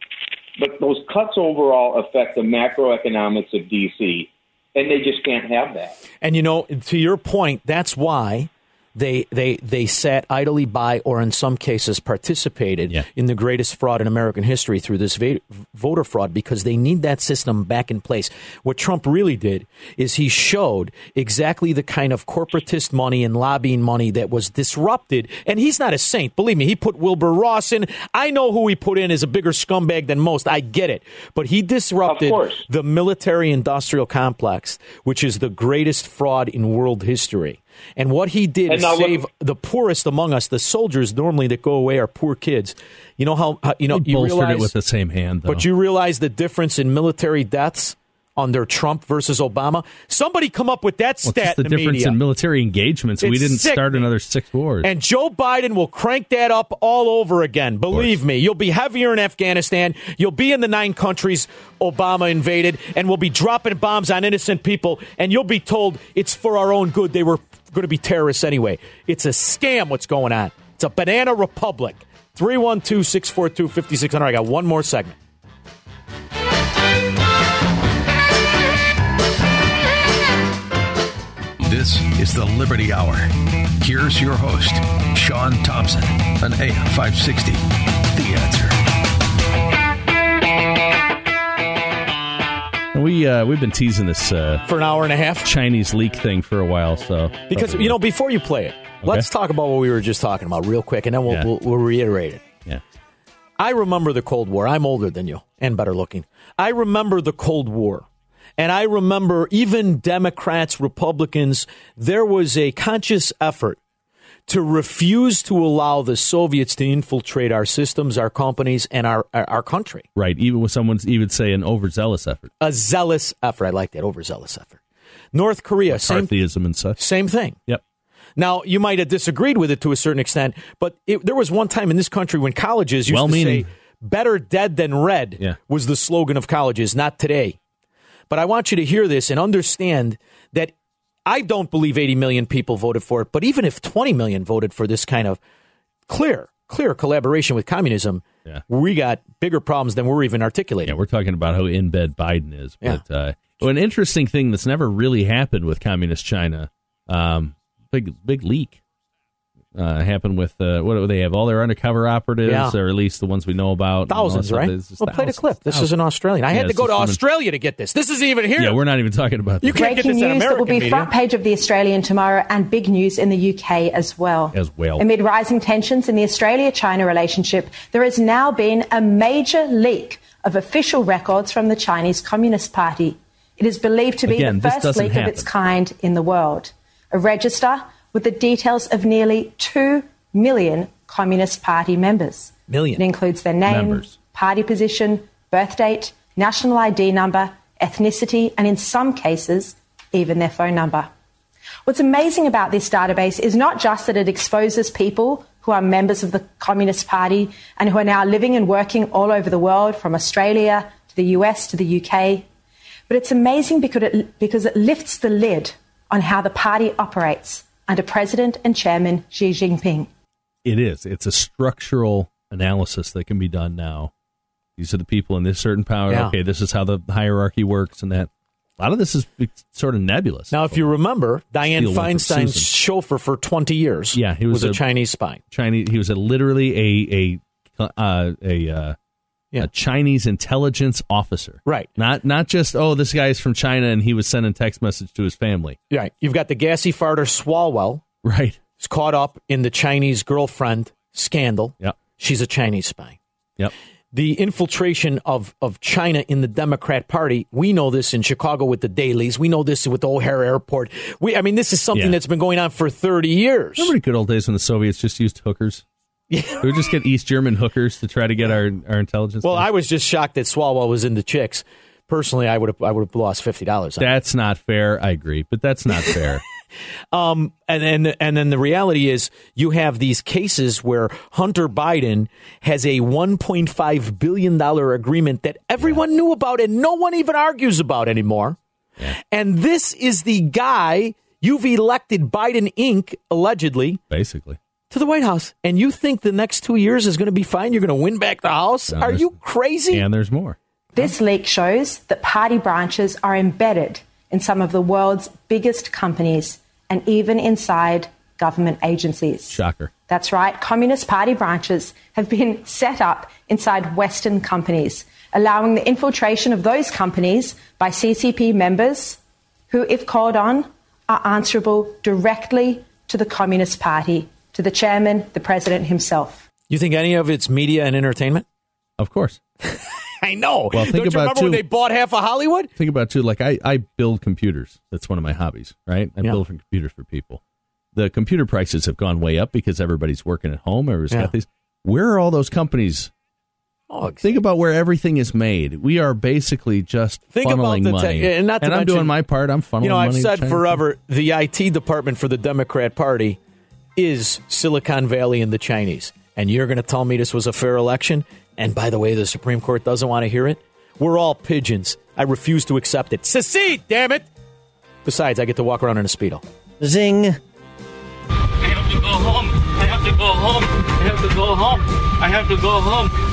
but those cuts overall affect the macroeconomics of DC, and they just can't have that. And you know, to your point, that's why they they they sat idly by, or in some cases participated in the greatest fraud in American history through this va- voter fraud because they need that system back in place. What Trump really did is he showed exactly the kind of corporatist money and lobbying money that was disrupted. And he's not a saint, believe me. He put Wilbur Ross in. I know who he put in is a bigger scumbag than most. I get it, but he disrupted the military-industrial complex, which is the greatest fraud in world history. And what he did And is now look- save the poorest among us. The soldiers normally that go away are poor kids. You know how, how you know He you bolstered realize, it with the same hand, though. but you realize the difference in military deaths under Trump versus Obama. Somebody come up with that stat just the in the difference media. in military engagements. we didn't start another six wars. And Joe Biden will crank that up all over again. Believe me, you'll be heavier in Afghanistan. You'll be in the nine countries Obama invaded, and we'll be dropping bombs on innocent people. And you'll be told it's for our own good. They were going to be terrorists anyway. It's a scam what's going on. It's a banana republic. 312 642 5600. I got one more segment. This is the Liberty Hour. Here's your host, Sean Thompson, on AM 560. The answer. We uh, we've been teasing this uh, for an hour and a half Chinese leak thing for a while. So Because, you know, before you play it, let's talk about what we were just talking about real quick, and then we'll, Yeah. we'll, we'll reiterate it. Yeah. I remember the Cold War. I'm older than you and better looking. I remember the Cold War. And I remember even Democrats, Republicans, there was a conscious effort to refuse to allow the Soviets to infiltrate our systems, our companies, and our, our, our country. right, even with someone's even say an overzealous effort, A zealous effort. I like that, overzealous effort. North Korea, same, and such. same thing. Yep. Now, you might have disagreed with it to a certain extent, but it, there was one time in this country when colleges used Well-meaning. to say, better dead than red Yeah. was the slogan of colleges, not today. But I want you to hear this and understand that I don't believe 80 million people voted for it, but even if 20 million voted for this kind of clear, clear collaboration with communism, Yeah. we got bigger problems than we're even articulating. Yeah, we're talking about how in bed Biden is. But uh, well, an interesting thing that's never really happened with communist China, um, big big leak. Uh, happened with uh, what do they have? All their undercover operatives, Yeah. or at least the ones we know about. Thousands, right? It's just Well, play the thousands, clip. This is an Australian. I Yeah, had to go to just women- Australia to get this. This isn't even here. Yeah, we're not even talking about You that can't get Breaking this news that will be media. front page of the Australian tomorrow and big news in the UK as well. as well. Amid rising tensions in the Australia China relationship, there has now been a major leak of official records from the Chinese Communist Party. It is believed to be Again, the first doesn't leak of its kind in the world. A register with the details of nearly 2 million Communist Party members. Million. It includes their name, Members. party position, birth date, national ID number, ethnicity, and in some cases, even their phone number. What's amazing about this database is not just that it exposes people who are members of the Communist Party and who are now living and working all over the world, from Australia to the US to the UK, but it's amazing because it, because it lifts the lid on how the party operates under President and Chairman Xi Jinping. It is. It's a structural analysis that can be done now. These are the people in this certain power. Yeah. Okay, this is how the hierarchy works, and that. A lot of this is sort of nebulous. Now, if you remember, Dianne Steal Feinstein's Susan. chauffeur for 20 years Yeah, he was a, a- Chinese spy. Chinese. He was a literally a a uh, a uh, a Chinese intelligence officer. Right. Not not just oh this guy's from China and he was sending text message to his family. Right. You've got the gassy farter Swalwell. Right. Is caught up in the Chinese girlfriend scandal. Yep. She's a Chinese spy. Yep. The infiltration of, of China in the Democrat Party, we know this in Chicago with the Daleys. We know this with the O'Hare Airport. We, I mean, this is something Yeah. that's been going on for 30 years. Remember the good old days when the Soviets just used hookers? Yeah. We would just get East German hookers to try to get our our intelligence. Well, I was just shocked that Swalwell was into chicks. Personally, I would have I would have lost fifty dollars. That's not fair. I agree, but that's not fair. [LAUGHS] Um, and then and then the reality is you have these cases where Hunter Biden has a 1.5 billion dollar agreement that everyone knew about and no one even argues about anymore. And this is the guy you've elected Biden Inc. allegedly Basically. To the White House, and you think the next two years is going to be fine? You're going to win back the House? No, Are you crazy? And there's more. This leak shows that party branches are embedded in some of the world's biggest companies and even inside government agencies. Shocker. That's right. Communist Party branches have been [LAUGHS] set up inside Western companies, allowing the infiltration of those companies by CCP members who, if called on, are answerable directly to the Communist Party, to the chairman, the president himself. You think any of it's media and entertainment? Of course. [LAUGHS] I know. Well, think Don't you about remember too- when they bought half of Hollywood? Think about too, like I, I build computers. That's one of my hobbies, right? I Yeah. build computers for people. The computer prices have gone way up because everybody's working at home. Everybody's Yeah. got these. Where are all those companies? Oh, think about where everything is made. We are basically just Think about funneling the money. tech- and not to I'm doing my part. I'm funneling You know, I've said forever the IT department for the Democrat Party is Silicon Valley and the Chinese. And you're going to tell me this was a fair election? And by the way, the Supreme Court doesn't want to hear it? We're all pigeons. I refuse to accept it. Secede, damn it! Besides, I get to walk around in a Speedo. Zing. I have to go home. I have to go home. I have to go home. I have to go home.